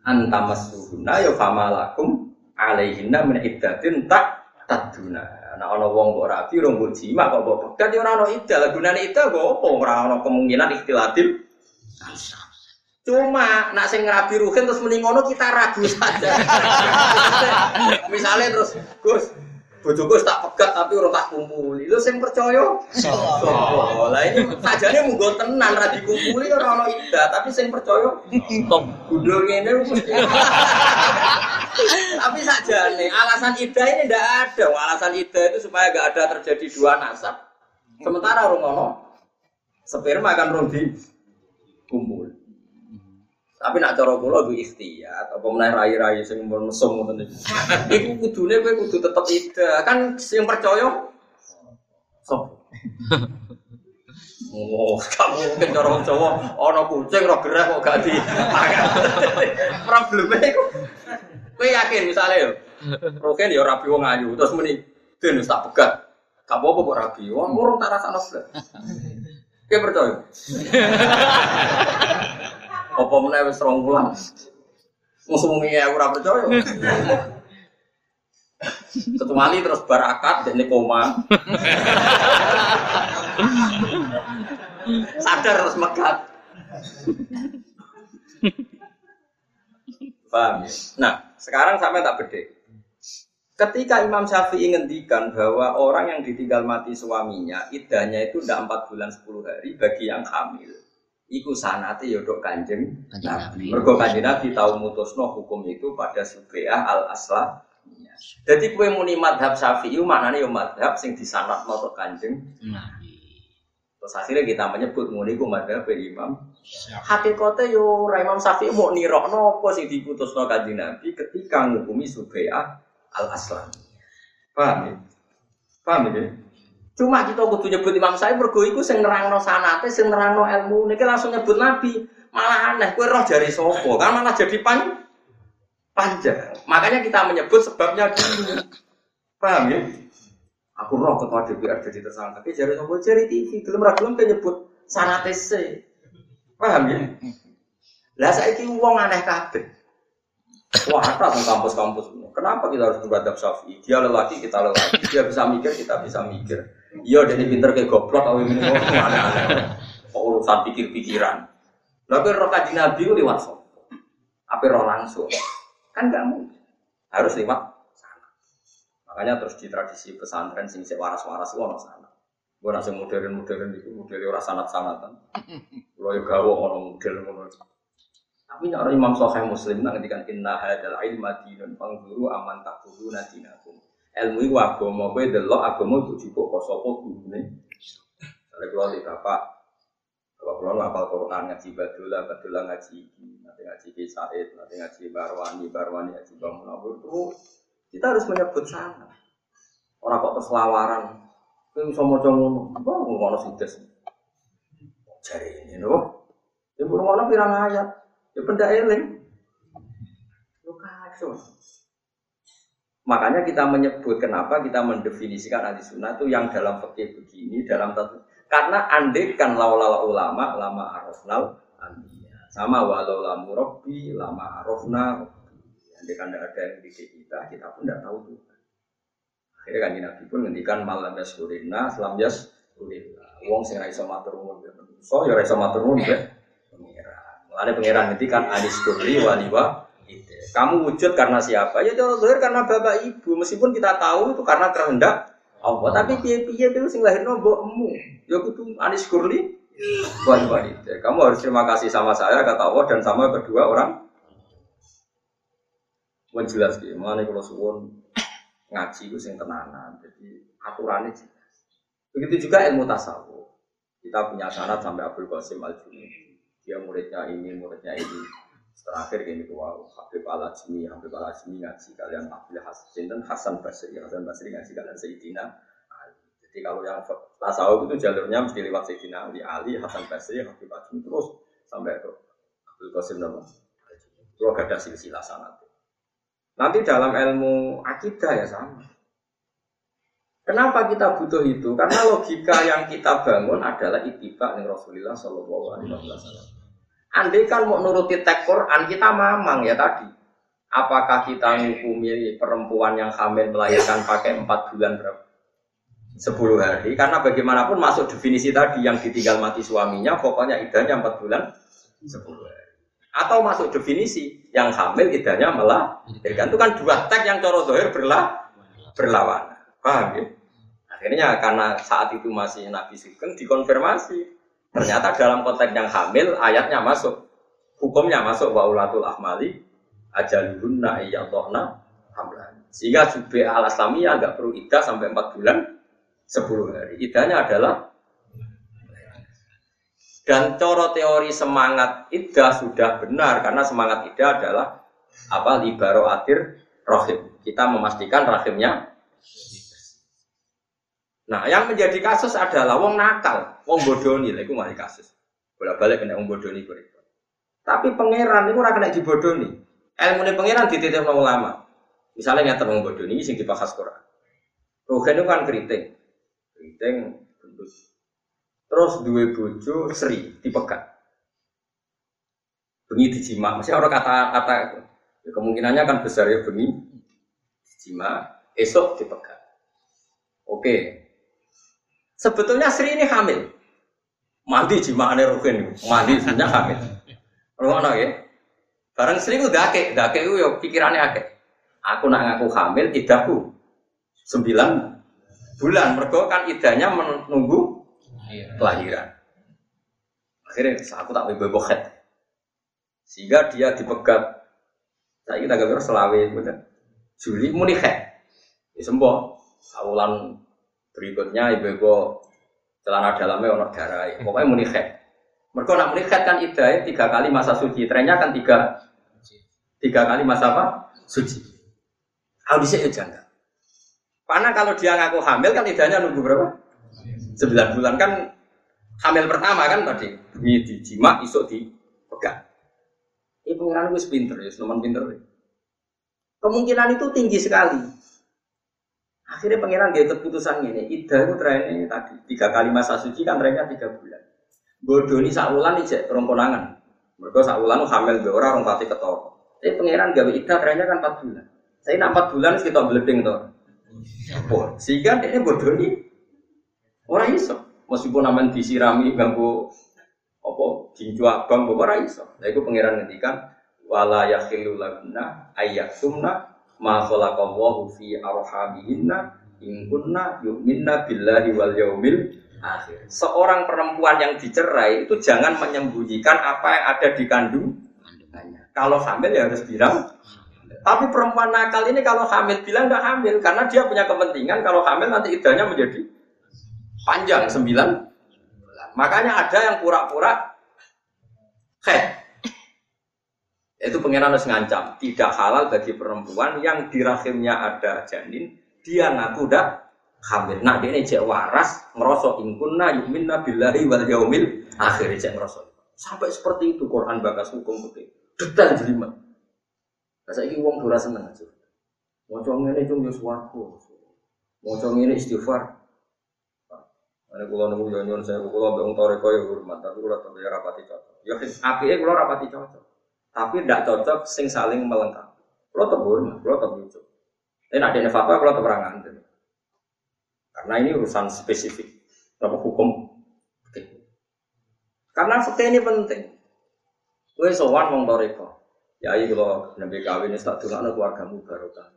an tamassuhunna ya famalakum alaihinna min iddatin tak taduna. Nah ono wong kok rapi rong mbok kok mbok pegat ya ono. Lah gunane iddah kok apa ora ono kemungkinan ikhtilatil. Cuma nak sing ngerabi ruhin terus mending ngono kita ragu saja. Misalnya terus Gus, bojoku tak pegat tapi orang tak kumpuli. Lu sing percaya? Sopo. Lah ini sajane munggo tenan ra dikumpuli ora ono ida, tapi sing percaya tok gundul ngene. Tapi sajane alasan ida ini ndak ada. Alasan ida itu supaya gak ada terjadi dua nasab. Sementara orang ngono sperma rong kumpul. Tapi nak cara kula ku ikhtiyat apa meneh rai-rai sing mun mesum ngoten. Iku kudune kowe kudu tetep ida. Kan sing percaya sop. Oh, kamu mungkin cara wong Jawa ana kucing ora gerah kok gak di. Probleme iku. Kowe yakin misalnya yo. Roken yo rabi wong ayu terus muni den tak pegat. Gak apa-apa kok rabi. Wong urung tak rasakno. Kowe percaya? Apa meneh wis rong wulan. Musuh-musuhe aku ora percaya. Terus barakat dan koma. Sadar terus megat. Paham ya? Nah, sekarang sampai tak beda. Ketika Imam Syafi'i ngendikan bahwa orang yang ditinggal mati suaminya, idahnya itu tidak 4 bulan 10 hari bagi yang hamil. Iku sanate yodok kanjeng Nabi. Mergo kanjeng Nabi tahu mutusno hukum itu pada Subeah al Aslah. Jadi kue muni madhab Syafi'i maknanya yo madhab sing disanat tok kanjeng Nabi. Terus hasilnya kita menyebut muni ku madhab Imam. Hakikatnya yo ra Imam Syafi'i mau nirokno apa sing diputusno kanjeng Nabi ketika ngukumi Subeah al Aslah. Paham ya? Paham ya? Cuma kita kudu nyebut Imam Syafi'i mergo iku sing nerangno sanate, sing nerangno ilmu. Niki langsung nyebut Nabi. Malah aneh, kowe roh jari sopo? Kan malah jadi pan panjang. Makanya kita menyebut sebabnya dulu. Paham ya? Aku roh ketua DPR jadi tersangka. Tapi jari sopo jari TV. Belum ra belum nyebut sanate se. Paham ya? Lah saiki wong aneh kabeh. Wah, ada di kampus-kampus. Kenapa kita harus beradab Syafi'i? Dia lelaki, kita lelaki. Dia bisa mikir, kita bisa mikir. Iya, jadi pinter kayak goblok, atau ini Kok urusan pikir-pikiran. Lalu roh kaji Nabi lewat sok. Apa roh langsung? Kan gak mungkin. Harus lewat sana. Makanya terus di tradisi pesantren sing waras-waras orang sana. Gue nasi modern-modern itu model orang sanat-sanatan. Lo yang gawo orang model model. Tapi orang Imam Sahih Muslim nang ngendikan inna hadal ilma dinun fanzuru aman takfuruna dinakum. Ilmu iku agama kowe delok agama itu cukup kok sapa gurune. Kalau kula di bapak kalau kula apal Quran ngaji badula badula ngaji iki, nanti ngaji Ki Said, nanti ngaji Barwani, Barwani ngaji Bang Munawir itu kita harus menyebut sana. Orang kok terslawaran. Kowe iso maca ngono, ngono sing des. Jare ini lho. Ibu ngono pirang ayat. Ya benda eling. Lu kacau. Makanya kita menyebut kenapa kita mendefinisikan ahli sunnah itu yang dalam fikih begini dalam tentu karena andekan laulala ulama lama arafnal anbiya sama walau lamu robbi lama arafna andekan tidak ada yang didik kita kita pun tidak tahu tuh akhirnya kan nabi pun ngendikan malam yasurina selam yas wong sing ra iso matur nuwun so ya ra iso matur nuwun ada pangeran kan anis kurri waliwa kamu wujud karena siapa? Ya kalau lahir karena bapak ibu. Meskipun kita tahu itu karena kehendak Allah. Tapi piye piye itu sing lahir mbokmu. Ya kudu anis kurli waliwa Kamu harus terima kasih sama saya kata Allah dan sama kedua orang Wan jelas gitu. Mana kalau suwon ngaji itu sing tenanan. Jadi aturannya jelas. Begitu juga ilmu tasawuf. Kita punya sanat sampai Abdul Qasim Al Dia muridnya ini, muridnya ini. Terakhir gini wow, Habib Al Ajmi, Habib Al Ajmi ngaji kalian Abdul Hasan dan Hasan Basri, Hasan Basri ngaji kalian Sayyidina Jadi kalau yang tasawuf itu jalurnya mesti lewat Sayyidina Ali, Ali, Hasan Basri, Habib Ajmi terus sampai ke Abdul Qasim nama. Kalau gak ada silsilah sanat. Nanti dalam ilmu akidah ya sama. Kenapa kita butuh itu? Karena logika yang kita bangun adalah itibak dengan Rasulullah Shallallahu Alaihi Wasallam. Andai kan mau nuruti teks Quran kita mamang ya tadi. Apakah kita menghukumi perempuan yang hamil melahirkan pakai empat bulan berapa? Sepuluh hari. Karena bagaimanapun masuk definisi tadi yang ditinggal mati suaminya, pokoknya idahnya empat bulan sepuluh hari. Atau masuk definisi yang hamil idahnya melahirkan. Itu kan dua teks yang coro dohir berlah berlawanan. Paham ya? Akhirnya karena saat itu masih Nabi Sugeng dikonfirmasi. Ternyata dalam konteks yang hamil ayatnya masuk. Hukumnya masuk wa ulatul ahmali ajalunna iyadhna hamlan. Sehingga jube al aslamiyah nggak perlu idah sampai 4 bulan 10 hari. Idahnya adalah dan coro teori semangat idah sudah benar karena semangat idah adalah apa libaro atir rohim. Kita memastikan rahimnya Nah, yang menjadi kasus adalah wong nakal, wong bodoni, itu mari kasus. Bolak-balik kena wong bodoni kuwi. Tapi pangeran itu ora kena dibodoni. Ini pangeran dititip wong ulama. Misalnya nyata wong bodoni sing dibahas Quran. Rogen itu kan keriting. Keriting gendus. Terus dua bojo seri dipegat. Bengi dijima, masih orang kata-kata ya, kemungkinannya kan besar ya bengi dijima, esok dipegat. Oke, Sebetulnya Sri ini hamil. Mandi jimaane Rukin, mandi sebenarnya hamil. Rumah ya. Barang Sri itu dake, dake itu ya pikirannya akeh. Aku nak ngaku hamil, idahku sembilan bulan. Mereka kan idahnya menunggu kelahiran. Akhirnya aku tak bebohet. Sehingga dia dipegat. Saya kita gak selawe, Juli muni Ya sembuh. Berikutnya ibu-ibu celana dalamnya ono darah. Pokoknya muni head. Mereka nak muni head kan idai tiga kali masa suci. Trennya kan tiga tiga kali masa apa? Suci. Audisi janda. Karena kalau dia ngaku hamil kan idahnya nunggu berapa? Sembilan bulan kan hamil pertama kan tadi. Ini dijima, isuk dipegang. Ibu pengiran gue pinter ya, teman pinter. Kemungkinan itu tinggi sekali. Akhirnya pangeran dia keputusan ini, ida itu trennya tadi tiga kali masa suci kan trennya tiga bulan. Bodoh ini sakulan nih cek rongkonangan. Mereka sakulan hamil dua orang orang pati ketor. Tapi pangeran gawe ida trennya kan empat bulan. Saya empat bulan kita beleding tuh. Sehingga dia bodoh ini orang iso. Meskipun namanya disirami ganggu apa jinju abang orang iso. Nah itu pangeran ngendikan wala yakhilu laguna ma khalaqallahu fi arhamihinna in kunna yu'minna billahi wal yaumil akhir. Seorang perempuan yang dicerai itu jangan menyembunyikan apa yang ada di kandung. Kalau hamil ya harus bilang. Tapi perempuan nakal ini kalau hamil bilang nggak hamil karena dia punya kepentingan kalau hamil nanti idahnya menjadi panjang sembilan Makanya ada yang pura-pura head itu pengiran harus ngancam, tidak halal bagi perempuan yang di rahimnya ada janin, dia ngaku dah hamil. Nah, dia ini cek waras, ngerosok ingkunna yuminna billahi wal yaumil akhir cek ngerosok. Sampai seperti itu Quran bakas hukum putih. Detail jelimet. Nah, saya ini uang dora seneng aja. Mau cong ini cuma suaraku. Mau cong ini istighfar. Ada kulo nunggu janjian saya kulo beung toreko ya hormat, tapi kulo tahu ya rapati cocok. Ya api kulo rapati cocok tapi tidak cocok sing saling melengkapi. Kalau tebur, kalau tebur Tapi ada yang fatwa kalau teberangan. Karena ini urusan spesifik, apa hukum. Karena fakta ini penting. Gue sowan wong toriko. Ya iya kalau nabi kawin ini tak keluarga keluargamu barokah.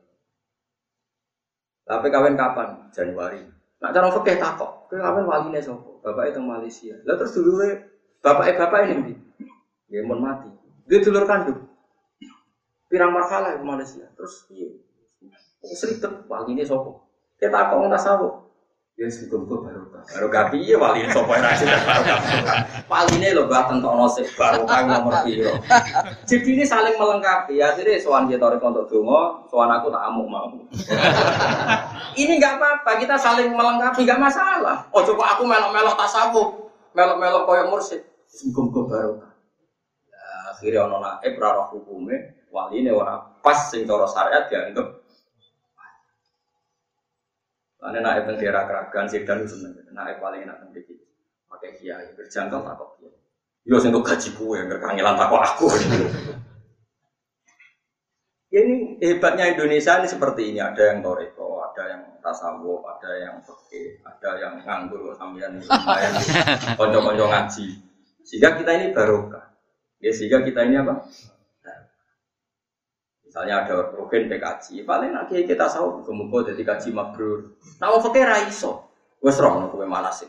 Tapi kawin kapan? Januari. Nah cara fakih takok. Kue kawin wali nih sopo. Bapak itu Malaysia. Lalu terus dulu bapak bapak ini, dia mau mati. Dia dulur kandung. pirang marhalah ke Malaysia. Terus iya. Seribet wali ini sopo. Kita kok nggak tahu. Ya sebelum gue baru baru gapi ya wali ini sopo yang baru Wali ini lo gak tentu nasib baru kan nomor piro. Jadi ini saling melengkapi ya. Jadi soal dia tarik untuk dungo, soal aku tak amuk mau. ini nggak apa-apa, kita saling melengkapi nggak masalah. Oh coba aku melok-melok tasawuf, melok-melok koyok mursid. Sebelum gue baru Ya, akhirnya ono naib rara hukumnya wali ini orang pas sing cara syariat dianggap karena naik teng daerah keragan sih dan seneng. Naik paling enak teng dikit. Pakai kiai berjangkau tak kok kiai. Yo sing gaji kue yang kangelan tak kok aku. Ya, ini hebatnya Indonesia ini seperti ini. Ada yang toreko, ada yang tasawuf, ada yang fakih, ada yang nganggur lumayan konco-konco ngaji. Sehingga kita ini barokah. Ya, sehingga kita ini apa? Misalnya ada rukun PKJ, paling nanti kita tahu kemudian jadi kaji mabrur. Nah, fakir raiso, wes roh nopo mana sih?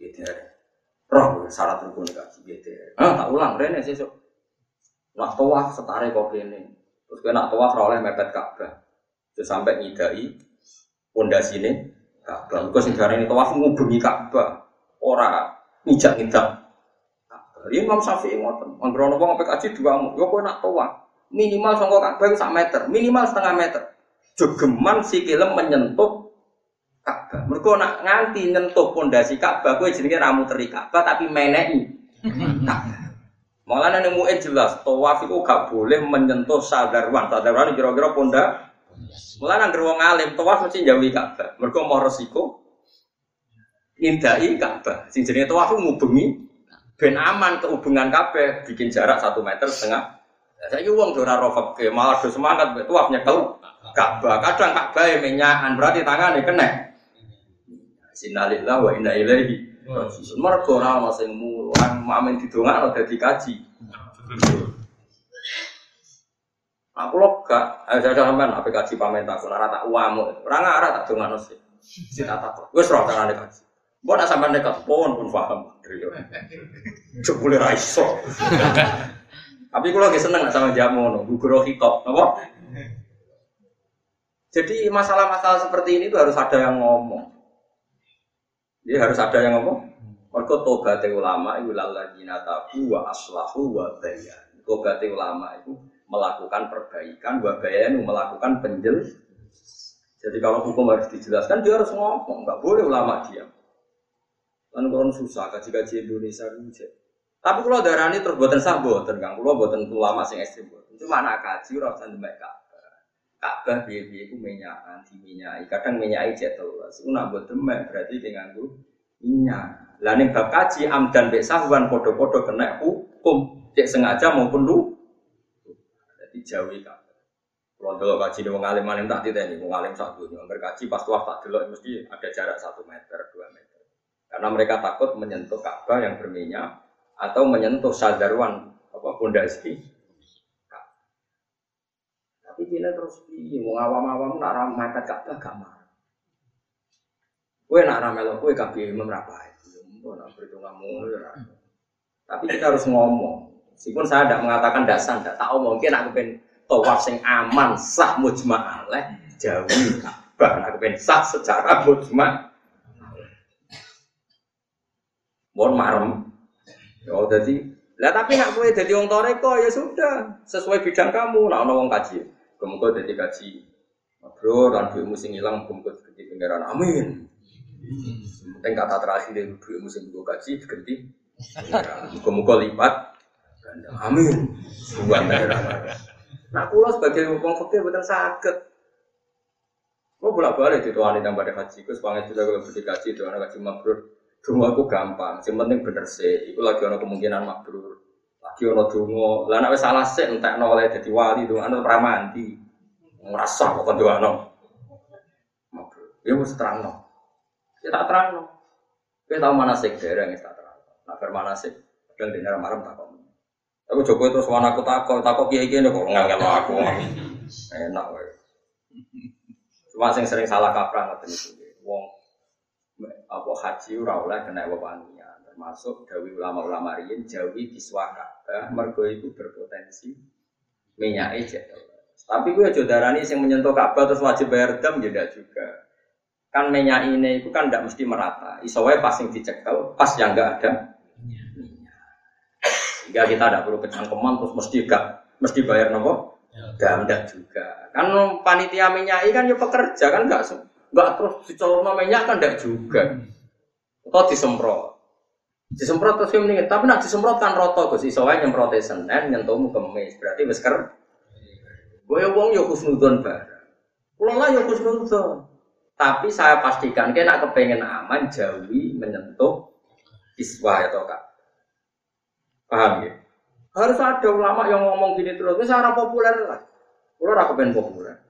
Gitu Roh syarat rukun kaji gitu. Ah, tak ulang rene sesuk. Nak tawaf setare kok kene. Terus kowe nak tawaf oleh mepet Ka'bah. Terus sampai nyidai pondasine Ka'bah. Engko sing darane tawaf ngubengi Ka'bah. Ora ngijak-ngijak. Iya Imam Syafi'i ngoten. Ana wong PKJ dua, yo kowe nak tawaf minimal songkok Ka'bah sak meter, minimal setengah meter. Jogeman si kilem menyentuh Ka'bah. Mereka nak nganti nyentuh pondasi Ka'bah, gue jenenge ramu teri Ka'bah tapi menei. Ka'bah. Malah nang mu'in jelas, tawaf itu gak boleh menyentuh sadarwan. Sadarwan kira-kira ponda. Malah nang wong alim tawaf mesti jauhi Ka'bah. Mereka mau resiko ngindai Ka'bah. Sing jenenge tawaf ngubengi ben aman kehubungan Ka'bah bikin jarak satu meter setengah saya uang dora rofak ke malah do semangat tuaf nyekel Ka'bah. Kadang Ka'bah yang menyakan berarti tangannya kena. Sinalillah wa inna ilaihi. Mergo ora ana sing mulang mamen didongakno dadi kaji. Aku lo gak, ada sampean apa kaji pamen tak ora tak uamu. Ora ngarah tak dongakno sih. Si tak tak. Wis carane kaji. Mbok nak sampean nekat pun pun paham. Jebule ra iso. Tapi kalau lagi seneng sama jamu, no, gugur hitop, apa? Jadi masalah-masalah seperti ini tuh harus ada yang ngomong. Jadi harus ada yang ngomong. Mereka tobat ulama itu laladzina tabu wa aslahu wa bayan. Tobat ulama itu melakukan perbaikan, wa bayan melakukan penjel. Jadi kalau hukum harus dijelaskan, dia harus ngomong. Nggak boleh ulama diam. Kan orang susah, kaji-kaji Indonesia itu tapi kalau darah ini terus buatan sah buatan kang, kalau buatan ulama sing ekstrim buatan. Cuma anak kaji orang usah demek Ka'bah. Ka'bah biaya biaya itu minyak, di minyak. Kadang minyak jet terus. Una buat demek berarti dengan itu minyak. Lah ning bab kaji amdan bek sahwan podo-podo kena hukum cek sengaja maupun lu. Jadi jauhi Ka'bah. Kalau dulu kaji nih wong alim tak tidak nih wong alim satu nih. Berkaji pas tuah tak dulu mesti ada jarak satu meter dua meter. Karena mereka takut menyentuh Ka'bah yang berminyak atau menyentuh sadarwan apa pondasi tapi dia terus piye mau awam-awam nak ramai mepet Ka'bah gak marah. Kowe nak ramai lo kowe kabeh imam ra nak perhitunganmu ya tapi kita harus ngomong. Meskipun saya tidak mengatakan dasar tidak tahu mungkin aku pengen tawaf sing aman sah mujma alaih jauhi Ka'bah aku pengen sah secara mujma mohon marem Oh jadi, lah tapi nak boleh jadi orang toreko ya sudah sesuai bidang kamu. Nah orang kaji, kamu kau jadi kaji. Bro, dan duitmu sing hilang, kamu kau ganti pangeran. Amin. Penting kata terakhir dari duitmu sing gue kaji diganti. Kamu kau lipat. Amin. Buat. Nah, pulau sebagai orang fakir betul sakit. Lo bolak balik itu wanita yang pada haji, gue sepanjang juga kalau berdikaji itu anak kaji mabrur. Dungo aku gampang, yang penting bener sih. Iku lagi ada kemungkinan makbrur. Lagi ada dungo. Lah nek salah sih entek oleh jadi wali dungo anu pramandi. Ngrasa kok dungo anu. Makbrur. Ya mesti terang no. Ya tak terang no. Kita tahu mana sih dereng tak terang. Nah mana sih? Dan di dalam malam tak kok. Aku coba terus wana aku takut, takut kiai kiai kok nggak aku. Enak wae. Cuma sing sering salah kaprah ngoten itu. Apa haji ora oleh kena wewangian termasuk dawi ulama-ulama riyin jauhi biswa Ka'bah mergo itu berpotensi minyak jet. Tapi gue aja darani yang menyentuh Ka'bah terus wajib bayar dam ya juga. Kan minyak ini itu kan tidak mesti merata. Isowai pas yang dicekel, pas yang enggak ada. Sehingga kita tidak perlu kecangkeman terus mesti gak mesti bayar nopo. Dam enggak juga. Kan panitia minyak kan ya pekerja kan enggak enggak terus dicolok minyak kan enggak juga. Atau disemprot. Disemprot terus mendingan, tapi nak disemprot kan roto Gus iso wae nyemprote Senin nyentuhmu kemis. Berarti wis ker. Gue wong yo khusnudon bareng. Kulo lah yo khusnudon. Tapi saya pastikan kena kepengen aman jauhi menyentuh iswa ya kak. Paham ya? Harus ada ulama yang ngomong gini terus. Ini secara populer lah. Kulo ora kepengen populer.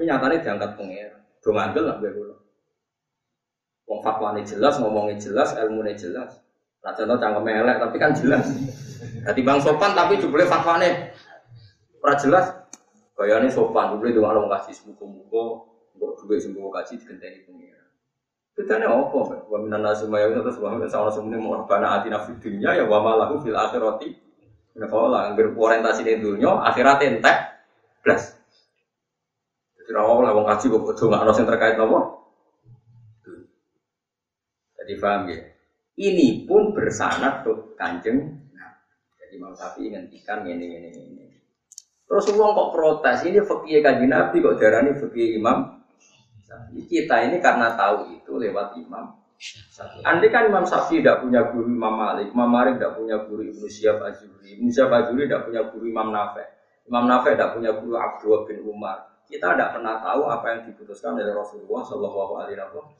Tapi nyatanya diangkat pengen. Dong ngandel lah gue kulo. Wong fatwane jelas, ngomongnya jelas, ilmunya jelas. Nah contoh cangkem elek tapi kan jelas. Jadi bang sopan tapi juga fatwane ora jelas. Kayaknya sopan, juga itu kalau kasih sebuku-buku, buku juga sebuku kasih digenteni pengira. Ini apa? Wa minan nasi maya itu terus wa minan sama semua mau bana atina dunya ya wa malahu fil akhirati. Nah kalau lah orientasi di dunia akhirat entek plus. Jadi rawa lah wong kaji kok kudu nggak yang terkait apa? Jadi paham ya? Ini pun bersanad tuh kanjeng. Nah, jadi mau tapi ngendikan ini ini ini. Terus uang kok protes ini fakir kaji nabi kok darani fakir imam. Kita ini karena tahu itu lewat imam. Andai kan Imam Syafi'i tidak punya guru Imam Malik, Imam Malik tidak punya guru Ibnu Syihab Azuri, Ibnu Syihab Azuri tidak punya guru Imam Nafe, Imam Nafe tidak punya guru Abdullah bin Umar. Kita tidak pernah tahu apa yang diputuskan oleh Rasulullah Shallallahu Alaihi Wasallam.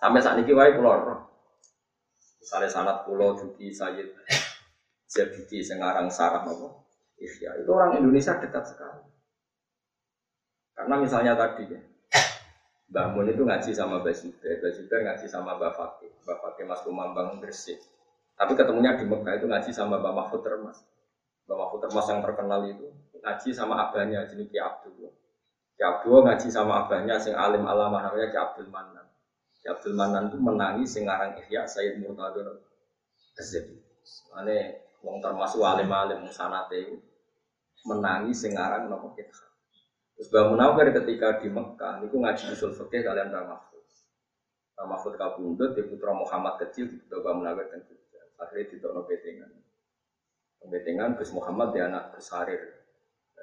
Sampai saat ini wae roh. Misalnya sanat pulau Juki Sayyid Zabidi Sengarang Sarah nopo. Iya, itu orang Indonesia dekat sekali. Karena misalnya tadi ya, Mbah Mun itu ngaji sama Mbah Zubair, Mbah Zubair ngaji sama Mbah Fakih, Mbah Fakih Mas Kumambang Gresik. Tapi ketemunya di Mekah itu ngaji sama Mbah Mahfud Termas. Mbah Mahfud Termas yang terkenal itu ngaji sama abahnya jenis Ki Abdul. Ki Abdul ngaji sama abahnya sing alim alamah namanya Ki Abdul Manan. Ya Abdul Manan itu menangis singarang Ihya Sayyid Murtadur Azzabi. Ane wong termasuk alim-alim sanate itu menangis singarang nopo kita. Terus Mbak Munawar ketika di Mekah itu ngaji usul fikih kalian Mbak Mahfud. Mbak Mahfud kabundut di putra Muhammad kecil di Mbak Munawar dan Jogja. Akhirnya di Tono Betengan. Betengan Gus Muhammad di anak Gus Harir.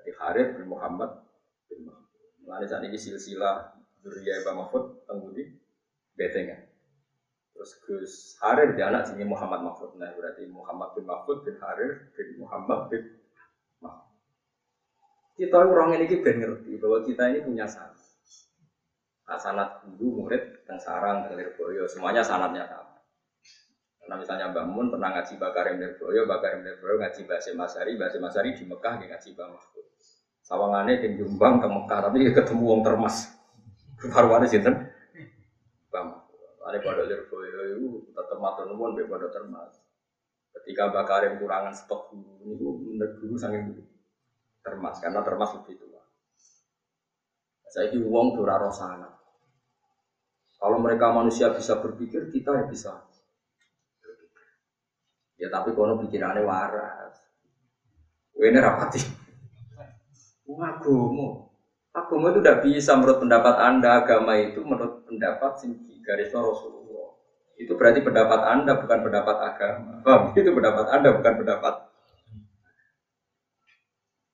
Jadi Harir bin Muhammad bin Mahfud. Mulai saat ini silsilah Duriya Mbak Mahfud tenggudi Betengan. Terus Gus Harir dia anak sini Muhammad Mahfud. Nah berarti Muhammad bin Mahfud bin Harir bin Muhammad bin Mahfud. Kita orang ini ben ngerti bahwa kita ini punya sanat. Nah, sanat guru, murid, dan sarang, dan lirboyo, semuanya sanatnya sama. Karena misalnya Mbak Mun pernah ngaji Bakarim Lirboyo, Bakarim Lirboyo ngaji Basim Masari, Basim Masari di Mekah dia ngaji Mbak Mahfud. Sawangannya di Jombang ke Mekah, tapi ketemu wong termas. Farwane sinten? Ane pada Lirboyo itu tetap matur nuwun be pada termas. Ketika Bakarim kurangan stok guru itu menurut guru sangat termas karena termas lebih tua. Saya ini uang dura rosana. Kalau mereka manusia bisa berpikir, kita ya bisa. Ya tapi kono pikirannya waras. Ini rapati. Agama. Agama itu tidak bisa menurut pendapat anda. Agama itu menurut pendapat sing garis Rasulullah. Itu berarti pendapat Anda bukan pendapat agama. Oh, itu pendapat Anda bukan pendapat.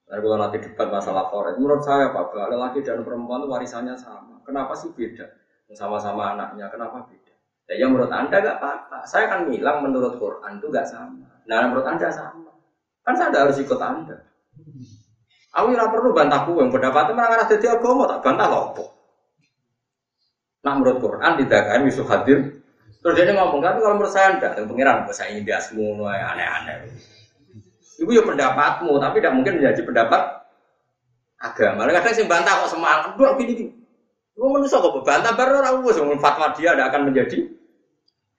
Nah, kalau nanti debat masalah forex, menurut saya Pak, laki dan perempuan itu warisannya sama. Kenapa sih beda? Sama-sama anaknya, kenapa beda? Ya, yang menurut Anda gak apa-apa. Saya kan bilang menurut Quran itu gak sama. Nah, menurut Anda sama. Kan saya harus ikut Anda. Aku tidak perlu bantah yang pendapatnya malah ada di agama, tak bantah loh. Nah menurut Quran tidak kan bisa hadir. Terus dia ngomong kan kalau menurut saya enggak, yang pengiran saya ini bias semua aneh-aneh. Ibu ya pendapatmu, tapi tidak mungkin menjadi pendapat agama. Kadang sih bantah kok semangat, dua gini gini. Ibu manusia kok bantah baru orang bos, fatwa dia tidak akan menjadi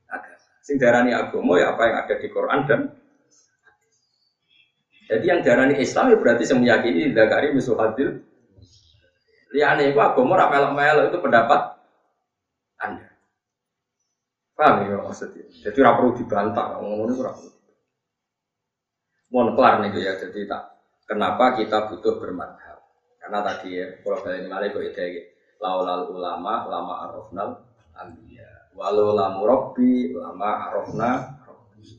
agama. Sing darani agama ya apa yang ada di Quran dan jadi yang darani Islam ya berarti saya meyakini dakari musuh hadir. Liane itu agama ramelok melok itu pendapat anda. Paham ya maksudnya? Jadi tidak perlu dibantah, ngomong ini kurang perlu. mohon kelar nih ya jadi tak kenapa kita butuh bermadhab karena tadi ya kalau kalian malah kok ide laulal ulama lama arofnal ambiya walau lamu robbi lama arofna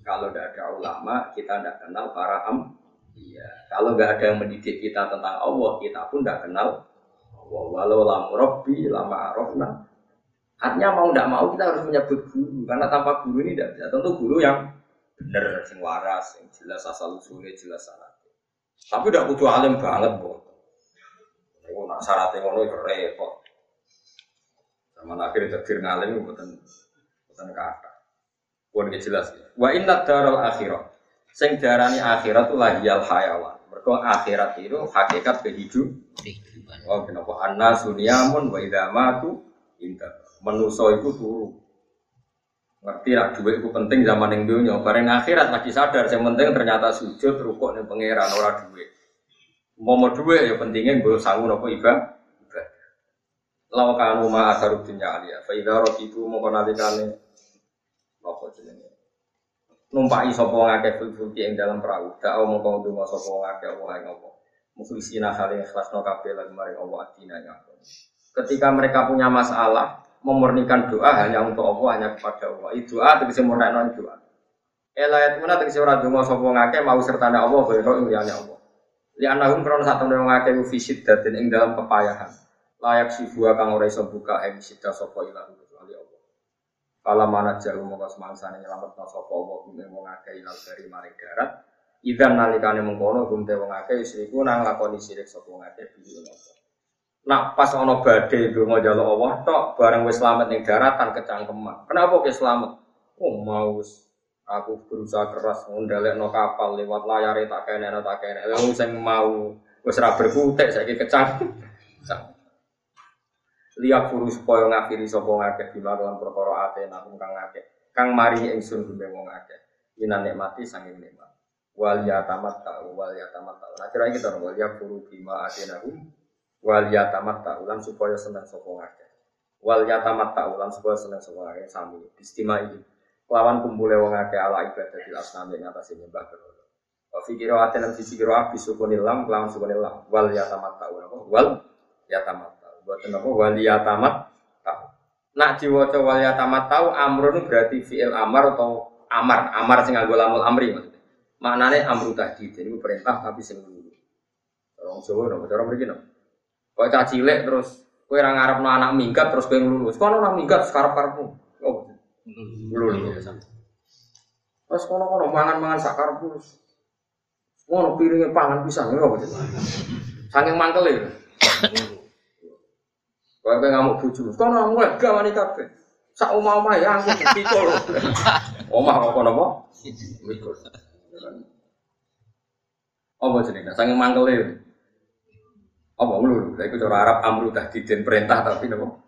kalau tidak ada ulama kita tidak kenal para am iya kalau nggak ada yang mendidik kita tentang Allah kita pun tidak kenal Allah walau lamu robbi lama arofna Artinya mau tidak mau kita harus menyebut guru karena tanpa guru ini tidak bisa. Tentu guru yang benar, sing waras, yang jelas asal usulnya, jelas syarat. Tapi tidak butuh alim banget, bu. Ini nak syaratnya ngono itu repot. Sama akhir takdir ngalim bukan bukan kata. Bukan jelas ya. Wa inna daral akhirat. Sing darani akhirat itu lagi al hayawan. Mereka akhirat itu hakikat kehidupan. Oh, kenapa? Anna sunyamun wa idama tu indah menuso itu turu. Ngerti lah, duit itu penting zaman yang dunia. Bareng akhirat lagi sadar, yang penting ternyata sujud, rukuk nih pangeran ora duit. Mau mau duit ya pentingnya gue sanggup nopo ibadah. Lau kanu ma asarud dunya alia. Faidah rot itu mau jenenge. Numpai sopo ngake fulfulki yang dalam perahu. Tak mau kau dungo sopo ngake Allah yang ngopo. Mukhlisina saling ikhlas no kabeh lan maring Allah adina yang Ketika mereka punya masalah, memurnikan doa hanya untuk Allah, hanya kepada Allah. Itu doa tegese non doa. Elayat mana tegese ora donga sapa ngake mau sertane Allah kaya liyane Allah. Li anahum krono sak temne ngake fisid datin ing dalam kepayahan. Layak sibua kang ora iso buka ing sida sapa ilah kecuali Allah. Kala mana jalu mongko semangsane nyelametno sapa Allah kuwi wong ngake ilal dari mari darat. Idan nalikane mengkono gumte wong akeh isriku nang lakoni sirik sapa ngake bihi Allah. Nak pas ono itu mau jalur Allah tok bareng wis selamat ning daratan kecangkeman. Kenapa ke selamat? Oh mau aku berusaha keras ngundalek no kapal lewat layar tak kene tak kene. Lalu saya mau wis ra berkutik kecang. Lihat guru supaya ngakhiri sapa ngakeh bila dalam perkara ate nakum kang ngakeh. Kang mari ingsun gume wong akeh. Minan nikmati sanging nikmat. Wal yatamat ta wal yatamat ta. Nah kira kita wal yakfuru bima atenakum wal yatamat ta'ulan supaya senang sapa ngake wal yatamat ta'ulan supaya senang sapa ngake sami istimewa ini lawan kumpule wong akeh ala ibadah di asnami ing atas nyembah berhala wa fi qira'atin sisi qira'ah bisukunil lam lawan sukunil lam wal yatamat ta'ulan wal yatamat boten apa wal yatamat ta'u nak diwaca wal yatamat ta'u amrun berarti fi'il amar atau amar amar sing nganggo lamul amri maksudnya maknane amru tadi jadi perintah tapi sing dulu orang Jawa nopo cara mriki nopo Kau cah cilik terus kue orang Arab no anak minggat terus kue lulus. Kau orang minggat sekarang karepmu. Oh, lulus. Terus kono kono mangan mangan sakar pus. Kono piringnya pangan pisang apa Saking mangkel ya. Kau kue ngamuk buju. Kono gak wani kafe. Sak omah omah ya aku pikul. Omah kok kono apa? Mikul. Apa jenenge? Saking mangkel ya. Apa ulul? Lah iku cara Arab amru tahdidin perintah tapi napa?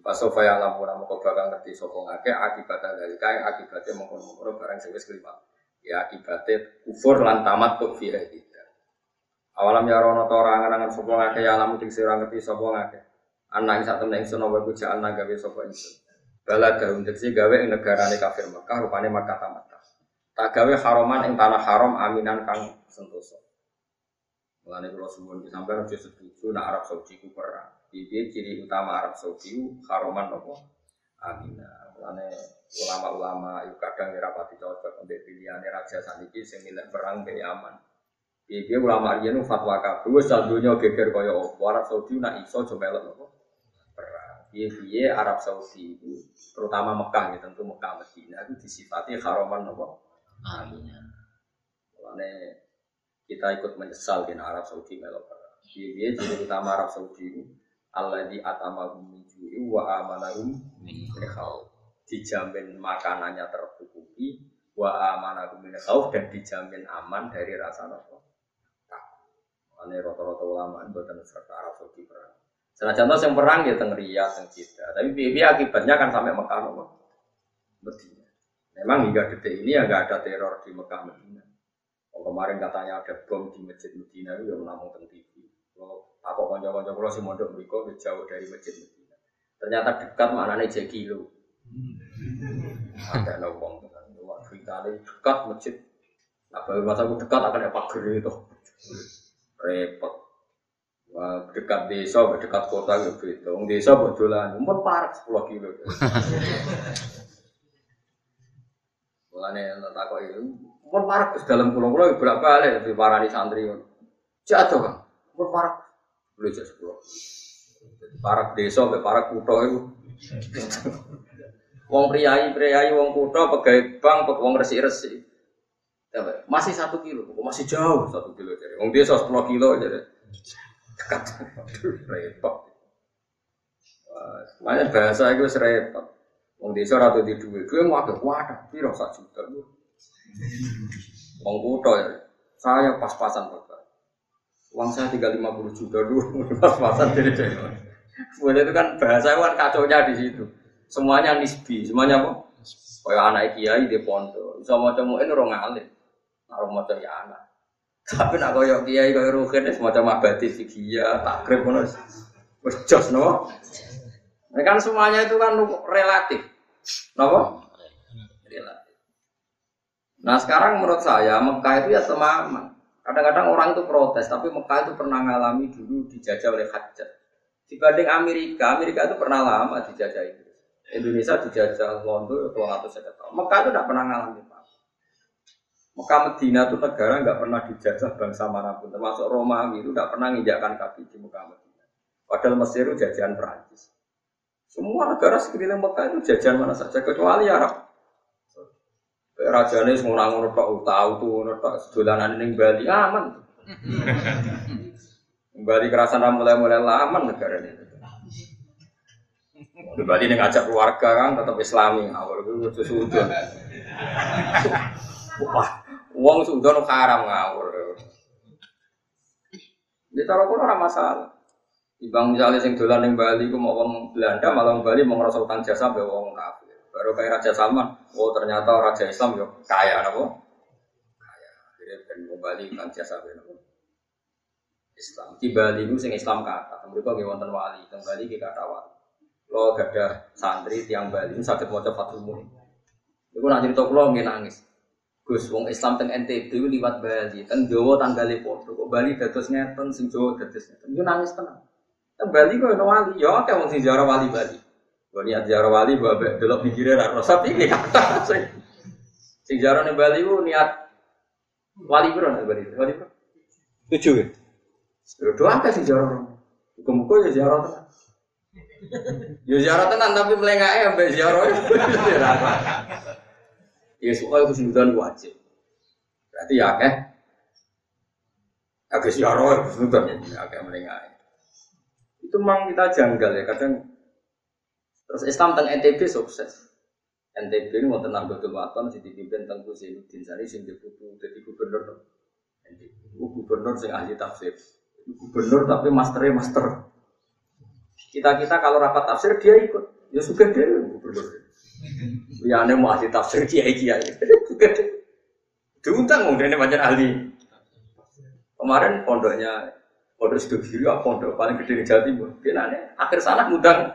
Pas sofa yang lampu nama kau bakal ngerti sopo ngake akibatnya dari kain akibatnya mengkono mengkono barang sing wis kelima. Ya akibatnya kufur lan tamat tuh kita. Awalam ya rono tora angan-angan sopo ngake ya lamu ting sira ngerti sopo ngake. Anak sak temen ingsun apa kuja anak gawe sopo ingsun. Bala gawe tegese gawe ing negarane kafir Mekah rupane Makkah tamat. Tak gawe haroman ing tanah haram aminan kang sentosa. Mulane kalau suwun sampai harus setuju nak Arab Saudi ku perang. Jadi ciri utama Arab Saudi haroman nopo Amina. Mulane ulama-ulama itu kadang ya rapati cocok untuk pilihan raja saniki sing milih perang be aman. Jadi ulama nu fatwa kabeh wis dunya geger kaya opo Arab Saudi nak iso coba melok perang. Piye Arab Saudi itu terutama Mekah ya tentu Mekah Medina itu disifati haroman nopo Amina. Mulane kita ikut menyesal di Arab Saudi melok Dia jadi utama Arab Saudi itu Allah di atamahum minjui wa amanahum min Dijamin makanannya tercukupi wa amanahum min dan dijamin aman dari rasa nopo. Ane rata-rata ulama buatan serta Arab Saudi perang. Senajan yang perang ya teng Riyadh, teng Jeddah. Tapi akibatnya kan sampai Mekah nopo. Medina. Memang hingga detik ini ya nggak ada teror di Mekah Medina. Oh, kemarin katanya ada bom di masjid Medina itu yang namun teng TV. Kalau aku konco-konco kalau si mondok berikut jauh dari masjid Medina. Ternyata dekat mana nih Jekilo. Ada kan. Wah, kita dekat masjid Apa masa aku dekat akan ada pagar itu. Repot. Wah, dekat desa, dekat kota gitu. Wong desa bodolan, umur parah 10 kilo. Mulane takok itu, umur parah ke dalam pulau-pulau berapa kali di parani santri. Jatuh kan, umur. Boleh jadi sepuluh. Jadi parah desa, parah kutho itu. Wong priayi, priayi, wong kutho, pegawai bank, wong resi-resi. Masih satu kilo, masih jauh satu kilo jadi. Wong desa sepuluh kilo jadi. Dekat, repot. Makanya bahasa itu repot. Wong desa ratu di duit, duit mau agak wadah, piro sak juta. Wong kutho ya, saya pas-pasan bapak. Uang saya tinggal 50 juta dulu, pas-pasan jadi jadi. Boleh itu kan bahasa kan kacau di situ. Semuanya nisbi, semuanya apa? Kayak anak kiai di pondok, bisa ini orang alim, naruh mau ya anak. Tapi nak koyok kiai koyok rugen, semacam abadi fikih, takrib pun harus jos no. Ini kan semuanya itu kan relatif, no? Relatif. Nah sekarang menurut saya Mekah itu ya semaman. Kadang-kadang orang itu protes, tapi Mekah itu pernah mengalami dulu dijajah oleh Hajjat. Dibanding Amerika, Amerika itu pernah lama dijajah itu. Indonesia dijajah London itu atau saya tahu. Mekah itu tidak pernah mengalami apa. Mekah Medina itu negara nggak pernah dijajah bangsa mana pun, termasuk Romawi itu nggak pernah menginjakkan kaki di Mekah Medina. Padahal Mesir itu jajahan Perancis. Semua negara sekeliling Mekah itu jajahan mana saja kecuali Arab. Rajane semua ngono tok tahu tuh ngono tok dolanan ning Bali aman. Bali kerasan mulai-mulai aman negara ini. Di Bali nih ngajak keluarga kan tetap Islami, awal itu sudah. Wah, uang sudah haram ngawur. Di taruh pun orang masalah. Ibang misalnya sing dolan ning Bali ku mau wong Belanda malah Bali mau ngerasa utang jasa be wong kafir. Baru kayak Raja Salman, oh ternyata Raja Islam yo kaya napa? Kaya. Jadi ben wong Bali utang jasa be napa? Islam. Di Bali itu sing Islam kata, mereka nggih wonten wali, teng Bali ki kata wali. Lo gak ada santri tiang Bali sakit mau cepat umum. Iku nak cerita kulo nggih nangis. Gus wong Islam teng NTB liwat Bali, teng Jawa tanggali padha. Kok Bali dados ngeten, sing Jawa dados ngeten. Iku nangis tenang. Teng Bali kok ono wali, ya akeh wong sing ziarah wali Bali. Gue niat ziarah wali, gue abek delok mikirnya ra rasa ini kata sing sing ziarah ning Bali ku niat wali bro nih Bali. Wali bro. Tujuh ya. Doa apa sih ziarah? Muka-muka ya ziarah tenan. Ya ziarah tenan tapi melengake ambek ziarah. Ya soal kesulitan wajib. Berarti ya akeh. Akeh ziarah kesulitan ya akeh melengake. Itu memang kita janggal ya kadang. Terus Islam tentang NTB sukses. NTB ini mau tenang betul waton si dipimpin tentang Zainuddin Sari sing diputu jadi gubernur. NTB gubernur sing ahli tafsir. Gubernur tapi masternya master. Kita kita kalau rapat tafsir dia ikut. Ya suka dia gubernur. Ya aneh mau ahli tafsir kiai kiai. Diundang mungkin ini banyak ahli. Kemarin pondoknya pondok kiri apa pondok paling gede di Jawa Timur. Dia nanya akhir sana ngundang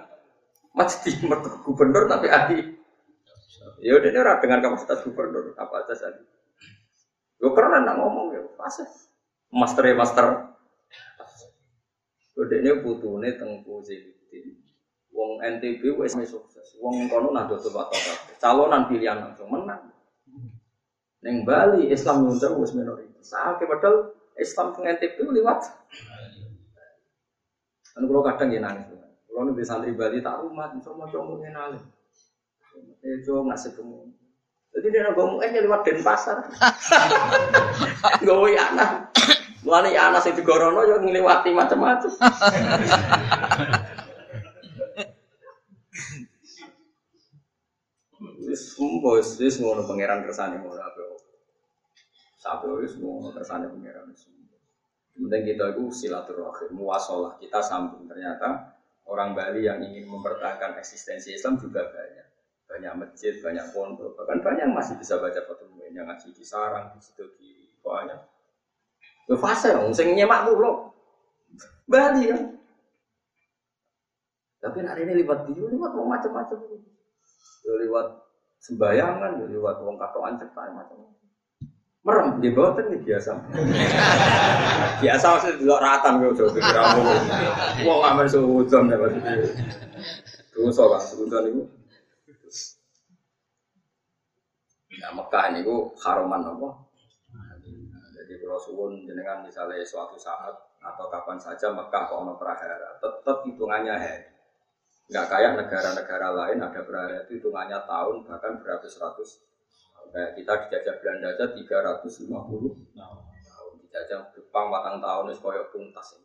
masjid gubernur tapi ahli. Ya udah ini dengan kapasitas gubernur apa aja ahli. Gue keren nak ngomong ya pas. Master ya master. Udah ini putune tengku Zainuddin. Wong NTB wes sukses. Wong kono nado tuh Calonan pilihan langsung menang. Neng Bali Islam nyuncang wes minoritas. Sakit padahal Islam teng NTB lewat. Kan kalau kadang ya nangis. Kalau nih santri Bali tak rumah, semua cowok ngenali. Eh cowok ngasih kamu. Jadi dia ngomong eh lewat Denpasar. Gawe anak. Mulane ya anak sing digorono yo ngliwati macam-macam. Wis mbos wis ngono pangeran kersane ngono apa. Sabe wis ngono kersane pangeran wis. Penting kita itu silaturahim, muasalah. Kita sambung ternyata orang Bali yang ingin mempertahankan eksistensi Islam juga banyak. Banyak masjid, banyak pondok, bahkan banyak yang masih bisa baca Fatul yang ngaji di sarang, di situ di banyak. Itu fase sing nyemak dulu. Bali kan. Tapi hari ini lewat dia, lewat mau macam-macam. Lewat sembayangan, lewat wong katoan cetak macam-macam. Merem di bawah kan biasa. biasa maksudnya di luar ratan gue coba pikir kamu. Wong aman suudon ya maksudnya. Dosa kan suudon itu. Ya Mekah ini gue haruman apa? Jadi kalau suwun jenengan misalnya suatu saat atau kapan saja Mekah kok ono prahara, tetap hitungannya hari. Enggak kayak negara-negara lain ada prahara itu hitungannya tahun bahkan beratus-ratus Kayak kita dijajah Belanda aja 350 tahun. Dijajah Jepang matang tahun itu koyok tuntas.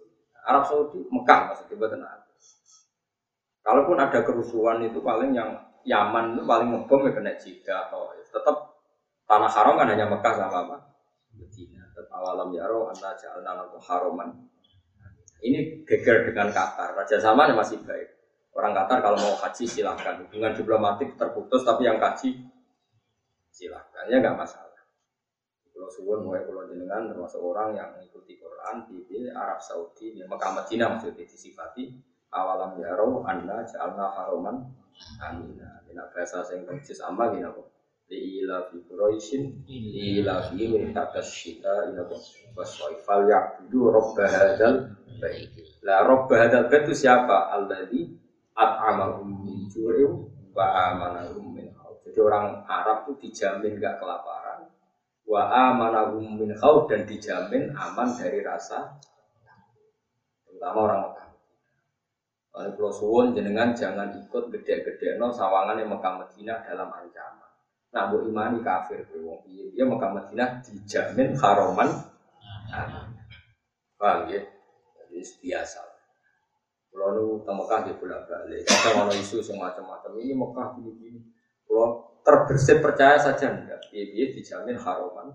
Arab Saudi, Mekah maksudnya betul Kalaupun ada kerusuhan itu paling yang Yaman itu paling ngebom ya kena Jeddah atau tetap tanah haram kan hanya Mekah sama apa? Medina. Tetap yaro anda jalan haroman. Ini geger dengan Qatar. Raja Salman masih baik. Orang Qatar kalau mau haji silahkan. Hubungan diplomatik terputus tapi yang haji silahkan ya nggak masalah. Kalau suwun mulai kalau jenengan termasuk orang yang mengikuti Quran di Arab Saudi di Mekah Madinah maksudnya disifati awalam yaro anda jalna haroman amina. Ini bahasa yang persis sama gini apa? Di ila fi Quraisyin di ila fi takas syita ila waswaifal ya'budu robba hadal baik. Lah robba hadal bait itu siapa? Alladzi at'amahum min ju'in wa amanahum min jadi orang Arab itu dijamin gak kelaparan. Wa amanahum min khawf dan dijamin aman dari rasa terutama orang Mekah. Kalau Pulau Suwon jenengan jangan ikut gede-gede no sawangan yang Mekah Medina dalam ancaman. Nah, bu imani kafir wong Dia Mekah Medina dijamin haroman. Paham ya? Jadi biasa. Kalau nu Mekah di bolak balik, ada orang isu semacam-macam ini Mekah begini. Kalau terbersit percaya saja enggak. Dia dijamin haroman.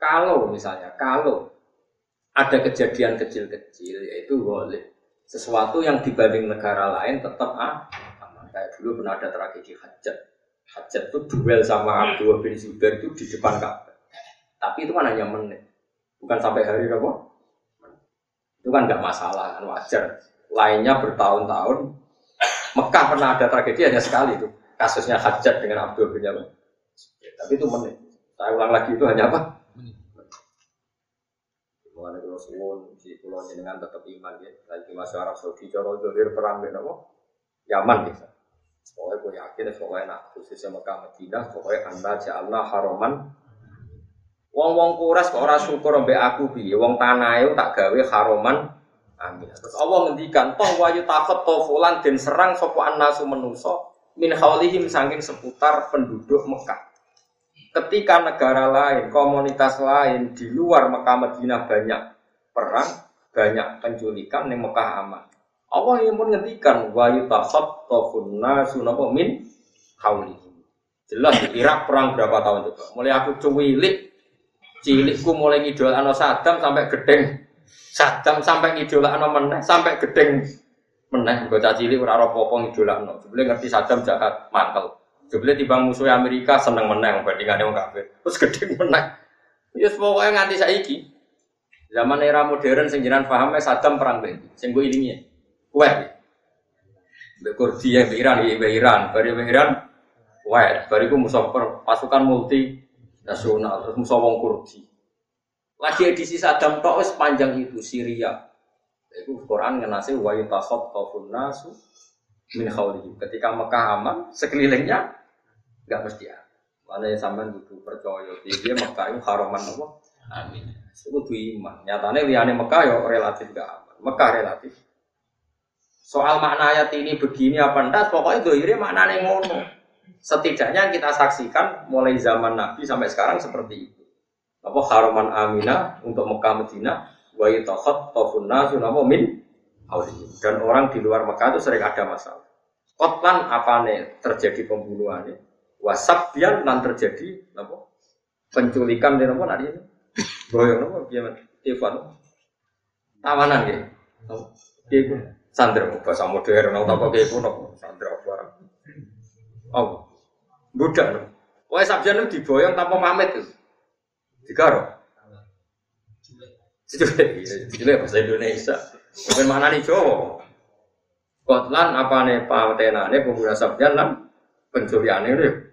Kalau misalnya, kalau ada kejadian kecil-kecil yaitu boleh sesuatu yang dibanding negara lain tetap ah, aman. Kayak dulu pernah ada tragedi hajat. Hajat itu duel sama Abdul bin Zubair itu di depan Ka'bah. Tapi itu kan hanya menit, bukan sampai hari apa? Itu kan nggak masalah, kan wajar. Lainnya bertahun-tahun. Mekah pernah ada tragedi hanya sekali itu kasusnya hajat dengan Abdul bin Yaman. Ya, tapi itu menit. Saya ulang lagi itu hanya apa? Mengenai kalau suwun si pulau dengan tetap iman ya. Lagi masuk Arab Saudi, Joro Zohir perang dengan apa? Yaman bisa. Pokoknya gue yakin, pokoknya nak khususnya Mekah Madinah, pokoknya anda Allah haroman. Wong wong kuras kok ora syukur mbek aku piye? Wong tanah itu tak gawe haroman. Amin. Terus Allah ngendikan, toh wayu takut toh fulan den serang sopo anasu menuso min haulihim saking seputar penduduk Mekah. Ketika negara lain, komunitas lain di luar Mekah Madinah banyak perang, banyak penculikan yang Mekah aman. Allah yang pun ngendikan wa yutakhattafun nasu napa min haulihim. Jelas di Irak perang berapa tahun coba? Mulai aku cuwilik cilikku mulai ngidol ano Saddam sampai gedeng Saddam sampai ngidol ano meneh sampai gedeng meneh bocah cilik ora ora apa-apa ngidolakno. Jebule ngerti Saddam jahat mantel. Jebule timbang musuh Amerika seneng meneh bandingane wong kafir. Terus gede meneh. Ya pokoknya nganti saiki. Zaman era modern sing jenengan paham Saddam perang ben. Sing gue ilingi. Kuwait. Mbek Kurdi ya Iran, ya Iran, bari Iran. Kuwait, bariku musuh pasukan multi nasional, terus musuh wong Kurdi. Lagi edisi Saddam tok wis panjang itu Syria, itu Quran ngenasi wa yutakhaffafun nasu min khawlihim. Ketika Mekah aman, sekelilingnya nggak mesti ya. Mana sampean butuh percaya dia Mekah itu haraman apa? Amin. Itu tuh iman. Nyatanya liane Mekah ya relatif gak aman. Mekah relatif. Soal makna ayat ini begini apa enggak, pokoknya dohirnya maknanya ngono. Setidaknya kita saksikan mulai zaman Nabi sampai sekarang seperti itu. Apa haraman Aminah untuk Mekah Medina wa yatakhattafun nasu napa min Dan orang di luar Mekah itu sering ada masalah. Kotlan apa nih terjadi pembunuhan ini? Wasabyan dan terjadi apa? Penculikan di apa nadi ini? Boyong apa? Gimana? Ivan. Tawanan ya. Dia pun sandra bahasa modern atau apa kayak pun sandra apa? Oh, budak. Wah, sabjan itu diboyong tanpa pamit tuh. Digaruk. Itu bahasa Indonesia. Bukan mana nih Jawa. Kotlan apa nih patenane pemuda sabjan lan pencurian itu.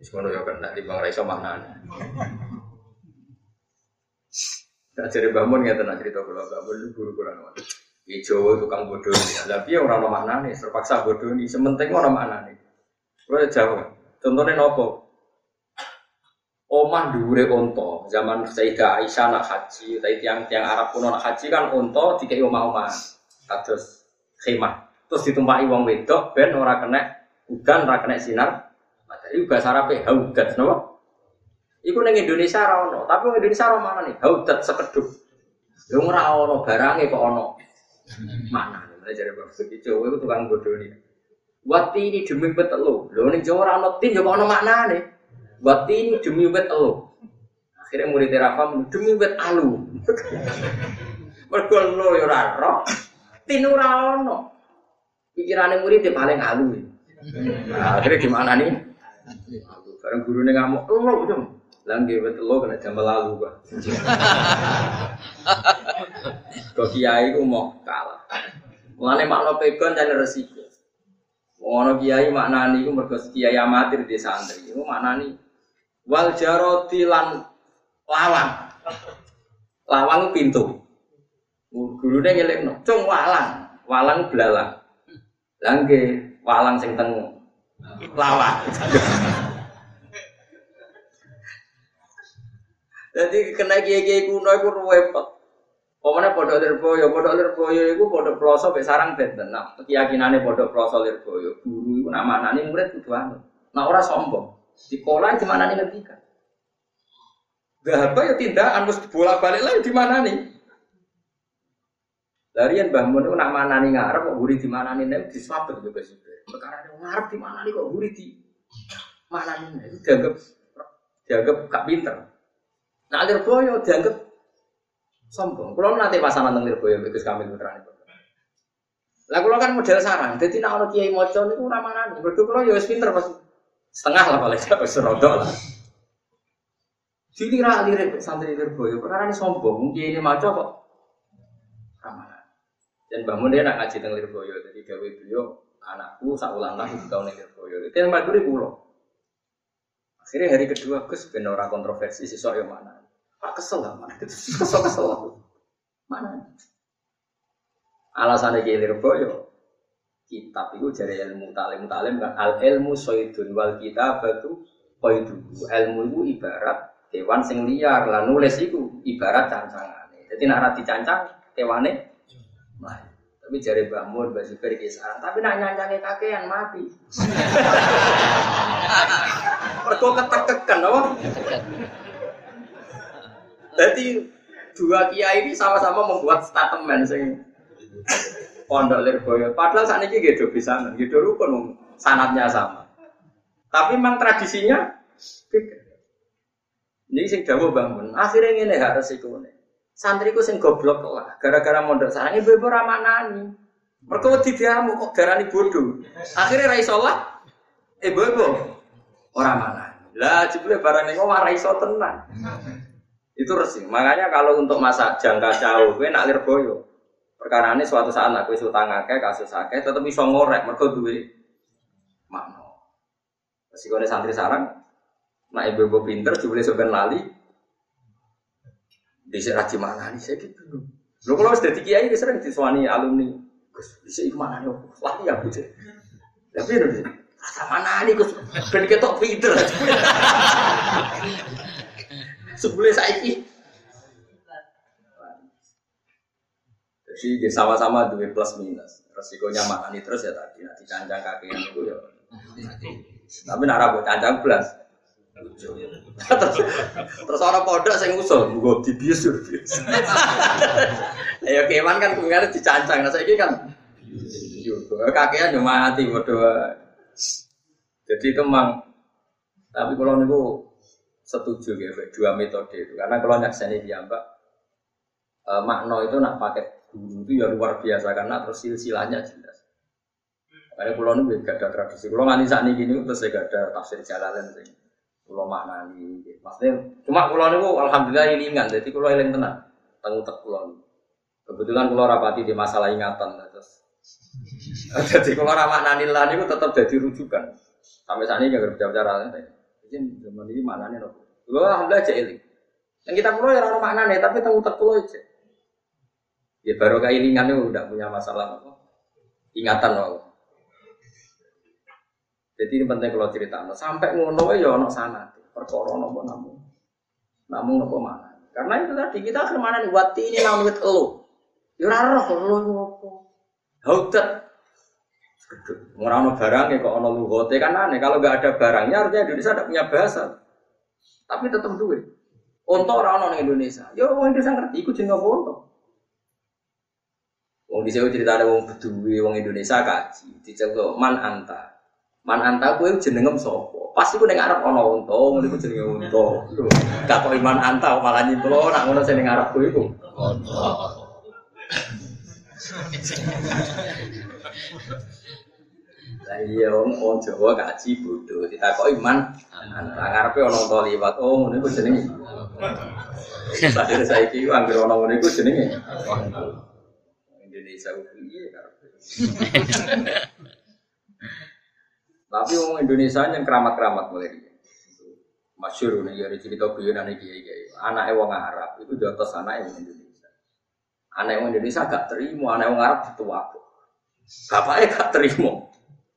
Semono ya kena di bang Raisa mana Nah, jadi bangun nggak tenang cerita kalau bangun itu guru kurang. Di Jawa tukang bodoh ini, tapi orang orang mana nih terpaksa bodoh ini. Sementing orang mana nih. Kalau Jawa, contohnya nopo. Omah dure onto zaman Sayyidah Aisyah nak haji, tapi tiang tiang Arab pun nak haji kan onto tiga omah-omah, kados khemah. Terus ditumpaki wong wedok ben ora kena udan, ora kena sinar. Matahari bahasa Arab haudat, napa? Iku neng Indonesia ra ono, tapi neng Indonesia ora mana nih? Haudat sekeduk. Yo ora ono barange kok ono. Mana? Mulai jare Bapak Jawa itu tukang bodoh nih. Wati ini demi betelu. Lho ning Jawa ora tin yo ono maknane. Wati ini demi betelu. Akhirnya murid Rafa demi bet alu. Mergo lo yo ora roh. Tin ora ono. Pikirane murid paling alu. Nah, akhirnya gimana nih? Bareng guru ngamuk, lo dong. Langge betul lo kena jam lalu gua. Kok kiai ku mau kalah. Mulane makna pegon dan resiko. Ono kiai maknani ku mergo kiai amatir di santri. Iku maknani wal jaroti lan lawang. Lawang pintu. Gurune ngelekno, cung walang, walang belalang. Langge walang sing teng lawang. Jadi kena kiai-kiai kuno itu repot. Pokoknya pondok lirboyo, pondok lirboyo itu pondok peloso be sarang benten. Nah, keyakinannya pondok peloso lirboyo, guru itu nama nani murid itu anu. Nah orang sombong. Di sekolah di mana nih ketika? Gak apa ya tindakan harus bolak balik lagi di mana nih? Dari yang bangun itu nama nani ngarep kok guri di mana nih? Nih diswabet juga sih. Perkara yang ngarep di mana nih kok guri di mana nih? Itu dianggap dianggap gak pinter. Nah, Lirboyo dianggap sombong. Kalau nanti pasangan tentang Lirboyo itu kami putrane. Lah kalau kan model sarang, jadi nak orang kiai moco itu ramanan. Berdua kalau ya pinter pas setengah lah paling tidak serodok lah. Jadi rak lirik santri Lirboyo, perkara ini sombong. Mungkin ini moco kok ramanan. Dan bangun dia nak ngaji tentang Lirboyo, jadi gawe beliau anakku saulan lah di tahun Lirboyo. Itu yang maduri pulau. Akhirnya hari kedua Gus ben ora kontroversi siswa yang mana. Pak kesel lah mana. Kesel kesel. Mana? Alasannya kilir boyo. Kitab itu jadi ilmu talim talim kan al ilmu soidun wal kitab itu koidu. Ilmu itu ibarat hewan sing liar lah nulis itu ibarat cancangan. Jadi nak dicancang hewane mati. Tapi jari bangun baju pergi sarang. Tapi nak nyancangnya kakean mati. Mergo ketekekan apa? Jadi dua kiai ini sama-sama membuat statement sing pondok Lirboyo. Padahal saat ini gitu bisa, gitu rukun sanatnya sama. Tapi memang tradisinya. Ini sing dawa bangun. Akhirnya ini harus ikut Santriku sing goblok lah, gara-gara mondok sarang ibu-ibu ramanani. Mereka wedi diamu kok garani bodoh. Akhirnya ra iso lah. Ibu-ibu orang mana? Lah jebule barang ning omah ra iso tenan. Itu resing. Makanya kalau untuk masa jangka jauh kowe nak lirboyo. Perkara ini suatu saat aku isu akeh kasus akeh tetep iso ngorek mergo duwe makna. Resikone santri sarang nak ibu-ibu pinter jebule sampean lali. Dhisik ra mana nih saya gitu. Lho kalau sudah kiai sering disuani alumni bisa iku mana nih? Wah ya gitu. Tapi udah rasa mana nih Gus? Ben ketok pinter. Sebelum saiki. Jadi sama-sama dua plus minus. Resikonya mana nih terus ya tadi nanti cancang kakian itu ya. Tapi nara buat cancang plus. terus, orang pondok saya ngusul, gue dibius bius. Ayo kewan kan kemarin dicancang, nah saya kan kakian cuma mati bodoh. Jadi itu memang, tapi kalau niku setuju ya dua metode itu, karena kalau nyakseni dia mbak, e, makno itu nak pakai guru itu ya luar biasa karena terus silsilahnya jelas. Kayak kalau niku gak ada tradisi, kalau nganti saat ini gini terus gak ada tafsir jalalan sih Kulo maknani. Maksudnya cuma kulo niku alhamdulillah ini ingat. Jadi kulo eling tenan. Tengu tek kulo. Kebetulan kulo rapati di masalah ingatan terus. jadi kulo ra maknani lah niku tetap jadi rujukan. Sampai saat ini nggak bicara bicara. Jadi zaman ini maknani nopo. Kulo alhamdulillah aja eling. Yang kita pulau ya orang makna nih, tapi tahu tak pulau aja. Ya baru kailingan itu udah punya masalah apa? Ingatan loh. Jadi ini penting kalau cerita. Sampai ngono ya ono sana. Perkara nopo namun. Namun nopo mana? Karena itu tadi kita akhir mana nih? Wati ini namun itu elu. Ya roh elu nopo. Hautat. Ngurang barang ya kok ono lugote kan aneh. Kalau nggak ada barangnya artinya Indonesia tidak punya bahasa. Tapi tetap duit. Untuk orang orang Indonesia. Ya orang Indonesia ngerti. Ikut jeneng untuk. Wong di cerita ada wong bedui, wong Indonesia kaji. Dijaga man anta. Man anta kuwi jenengem sapa? Pasti ku ning arep ana unta, ngono iku jenenge unta. Gak kok iman anta malah nyimplo nak ngono ning arep kuwi iku. Lah iya wong wong Jawa kaji bodoh, ditakoki iman anta ngarepe ana unta liwat. Oh ngono iku jenenge. Sadene saiki anggere ana ngono iku jenenge. Indonesia ku piye karepe. Tapi orang Indonesia yang keramat-keramat mulai Masyur nih jadi cerita guyonan nih kiai kiai. Anak wong Arab itu di atas anak yang Indonesia. Anak yang Indonesia gak terima, anak wong Arab itu apa? Bapaknya gak terima.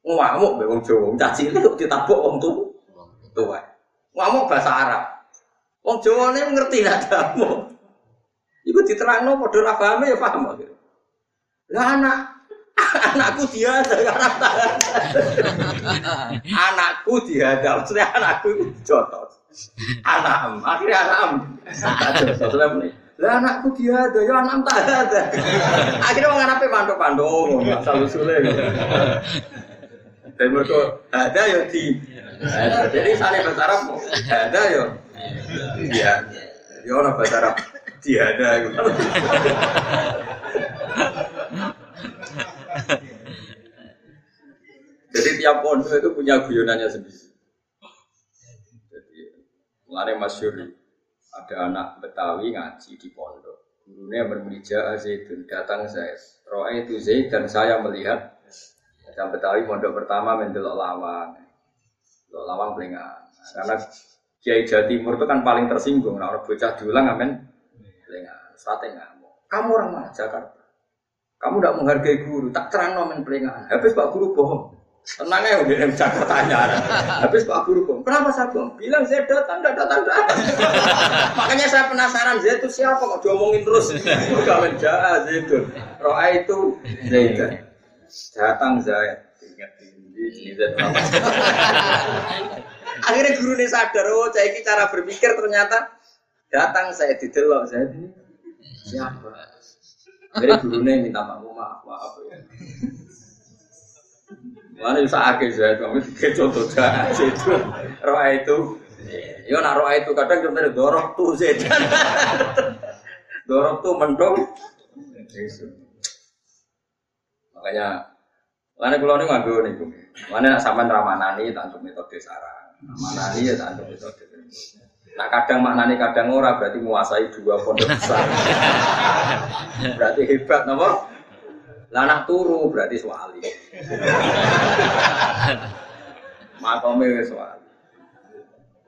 Ngamuk be wong Jawa, caci itu ditabuk wong tuh tua. Ngamuk bahasa Arab. Wong Jawa ini ngerti lah kamu. Iku diterangno padha ra paham ya paham. Lah anak anakku dia ada anakku dia ada maksudnya anakku itu jotos. Anak akhirnya anak jotos lah anakku dia ada ya anak tak ada akhirnya orang anak pandu pandu nggak selalu sulit dan mereka ada ya di jadi sana bahasa ada ya. Iya. Ya orang bahasa dia ada Jadi tiap pondok itu punya guyonannya sendiri. Jadi mulai masyur ada anak Betawi ngaji di pondok. Gurunya bermulija Zaidun datang saya. Roa itu Zaid dan saya melihat yang Betawi pondok pertama mendelok lawang. Delok lawang pelingan. Karena Kiai Jawa Timur itu kan paling tersinggung. Nah, orang bocah diulang amen Strategi ngamuk. Kamu orang mana Jakarta? Kamu tidak menghargai guru, tak terang nomen pelingan. Habis Pak Guru bohong. Tenang ya udah bisa tanya. Habis Pak Guru bohong. Kenapa saya bohong? Bilang saya datang, tidak datang, datang. Makanya saya penasaran saya itu siapa kok diomongin terus. Udah menjahat itu. Roa itu Zaid. Datang Zaid. Ingat ini Akhirnya guru ini sadar, oh saya ini cara berpikir ternyata datang saya didelok saya ini siapa? Akhirnya gurunya minta maaf, maaf, maaf ya. Mana bisa akhir saya kamu tiga contoh jahat itu roa itu. Yo nak itu kadang contohnya dorok tuh sedan. dorok tuh mendung. Makanya Mana kalau ini ngambil nih, mana nak sampai ramanani untuk metode sarang, ramanani ya untuk metode. Nah kadang maknani kadang ora berarti menguasai dua pondok besar. berarti hebat nopo. Lanah turu berarti swali. Makome wis swali.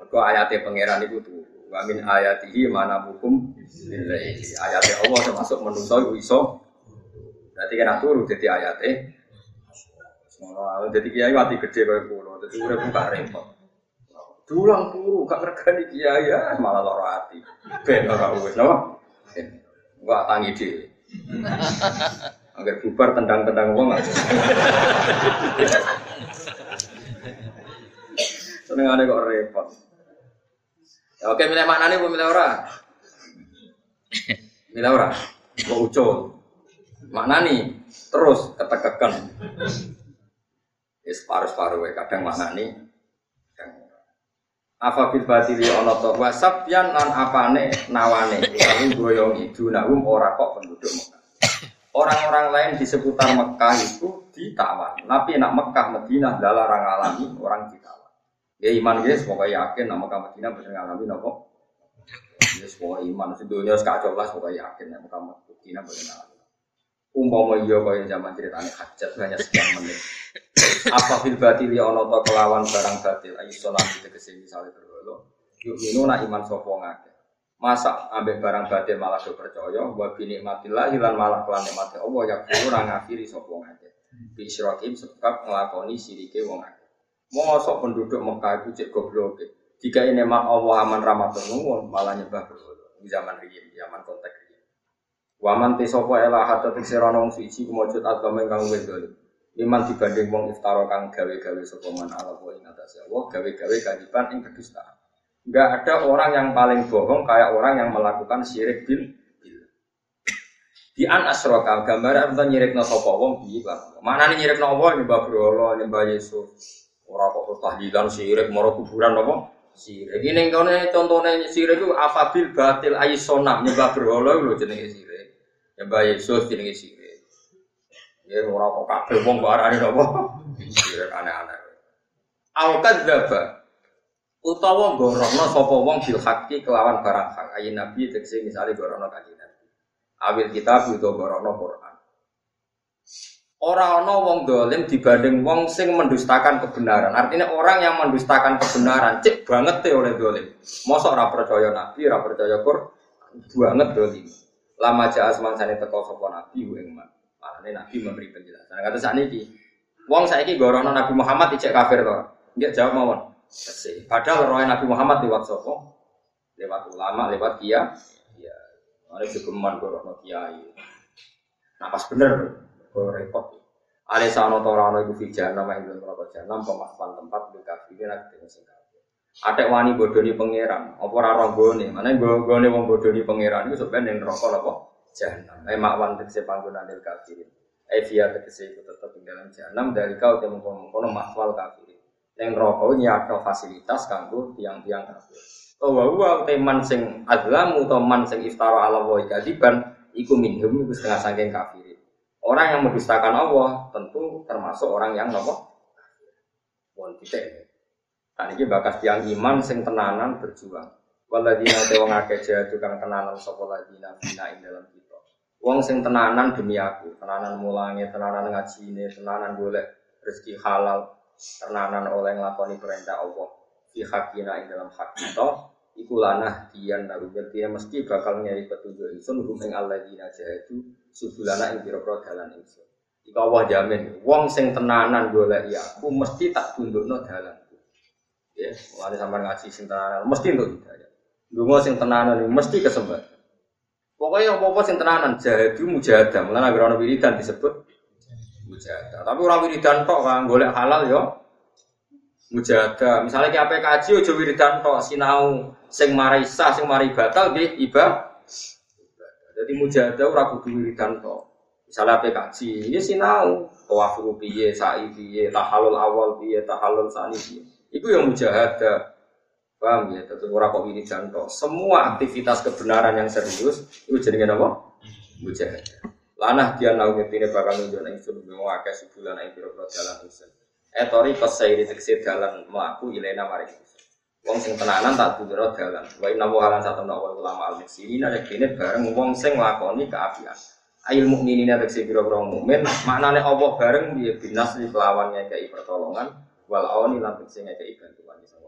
Mergo ayate pangeran iku turu. Wa min ayatihi mana hukum billahi. Ayate Allah termasuk menungso iso. Berarti kena turu jadi ayate. Jadi kiai mati gede kayak pulau, jadi udah buka repot. Dulang turu gak regani kiai ya malah lara hati. Ben ora wis napa? Gua tangi dhewe. Agar bubar tendang-tendang wong. Seneng ada kok repot. Ya, oke, milih nih, milih ora? Milih ora? Kok ucul? Mana nih? Terus ketekekan. Ya separuh-separuh kadang mana apa bil batili ana to wasabyan lan apane nawane utawi goyongi dunahum ora kok penduduk Mekah. Orang-orang lain di seputar Mekah itu ditawan. Tapi nak Mekah Madinah dalarang alami orang ditawan. Ya iman guys, semoga yakin nak Mekah Madinah bisa ngalami nopo. Ya semoga iman sedunia sekacau lah semoga yakin nak Mekah Madinah bisa ngalami. Umpama iya kaya zaman ceritanya hajat hanya sekian menit. Apa fil batil ya ana ta kelawan barang batil ayo salam kita ke sini misalnya berwalo. Yuk ini nak iman sapa ngake. Masa ambek barang batin malah do percaya wa bi nikmatillah lan malah kelan nikmate Allah ya kulo ora ngafiri sapa ngake. Bi sebab nglakoni sirike wong akeh. Mosok penduduk Mekah itu cek goblok. Jika ini mak Allah aman ramah malah nyembah. Di zaman riyin, zaman konteks. Waman te sapa ela hatta tiksirana wong suci kumujud agama ingkang wis dolim. Iman dibanding wong iftara kang gawe-gawe sapa man ala wa ing atas Allah, gawe-gawe kadipan ing kedustaan. Enggak ada orang yang paling bohong kayak orang yang melakukan syirik bil. Di an asroka gambar apa no sapa wong piye Mana nih nyirik no wong nyembah berhala, nyembah Yesus. Ora kok tahlilan syirik moro kuburan apa? Syirik. Ini kene contohnya syirik itu afabil batil aisona nyembah berhala lho jenenge syirik. Nyembah Yesus jenenge syirik. Ya ora kok kabeh wong kok arane apa? Syirik aneh-aneh. Al kadzdzaba utawa gorono sapa wong bil kelawan barang hak ayin nabi tegese misale gorono kanjeng nabi awil kitab utawa gorono Quran Orang ana wong dolim dibanding wong sing mendustakan kebenaran. Artinya orang yang mendustakan kebenaran cek banget teh oleh dolim. Mosok ora percaya nabi, ora percaya Quran, banget dolim. Lama jaa semangsane teko sapa nabi ing man. nabi memberi penjelasan. Kata sakniki, wong saiki gorono Nabi Muhammad ijek kafir to. Nggih jawab mawon. Padahal roh Nabi Muhammad lewat sopo, lewat ulama, lewat kia, ya, ada kegeman roh kiai. Nah pas bener, gue repot. Ada sana torano ibu fijar nama itu berapa janam pemahaman tempat di kafe nanti dengan singkat. Ada wani bodoni pangeran, apa raro gone, mana gue gone wong bodoni pangeran itu sebenarnya yang rokok apa? Janam. Eh makwan tegese panggungan del kafirin. Eh via tegese itu tetap di dalam janam dari kau temu kono mahwal kafirin. Yang rokok atau fasilitas kanggo tiang-tiang kafir. Wa teman sing adlamu atau man sing iftara ala wa kadiban iku minhum iku setengah saking kafir. Orang yang mendustakan Allah tentu termasuk orang yang nopo wong titik. Kan iki bakas tiang iman sing tenanan berjuang. Waladina te wong akeh jadu kang tenanan sapa ladina bina ing dalam kita. Wong sing tenanan demi aku, tenanan mulangi, tenanan ngajine, tenanan golek rezeki halal, tenanan oleh ngelakoni perintah Allah fi hakina ing dalam hak kita iku lanah dian naru dia mesti bakal nyari petunjuk insun rum ing alladzina jahadu subulana ing pira-pira dalan insun Iku Allah jamin, wong sing tenanan golek ya aku mesti tak tundukno dalan. Ya, mulane sampean ngaji sing tenanan mesti untuk hidayah. Dungo sing tenanan mesti kesempatan. Pokoknya apa-apa sing tenanan jahadu mujahadah. Mulane agar ana wiridan disebut mujahadah. Tapi orang wiridan tok kan golek halal yo mujahadah. Misalnya ki ape kaji ojo wiridan tok sinau sing marai sah sing marai batal ibadah. Jadi mujahadah ora kudu wiridan tok. Misalnya kaji, ini sinau tawafu piye, sa'i piye, tahalul awal piye, tahalul sani piye. Iku yang mujahadah. Paham ya? Tentu ora kok wiridan tok. Semua aktivitas kebenaran yang serius itu jadi apa? Mujahadah. Lanah dia nau ngetine bakal nunjuk ing sun mau akeh sebulan ing pira-pira dalan ingsun. Etori pesairi tegese dalan mlaku ilena mari Wong sing tenanan tak tunjukno dalan. Wa inna wa halan satu nawa ulama al muslimin nek dene bareng wong sing nglakoni kaapian. Ail mukminin tegese pira-pira mukmin maknane Allah bareng dia binas di kelawan ngekeki pertolongan wal awani lan tegese ngekeki bantuan sing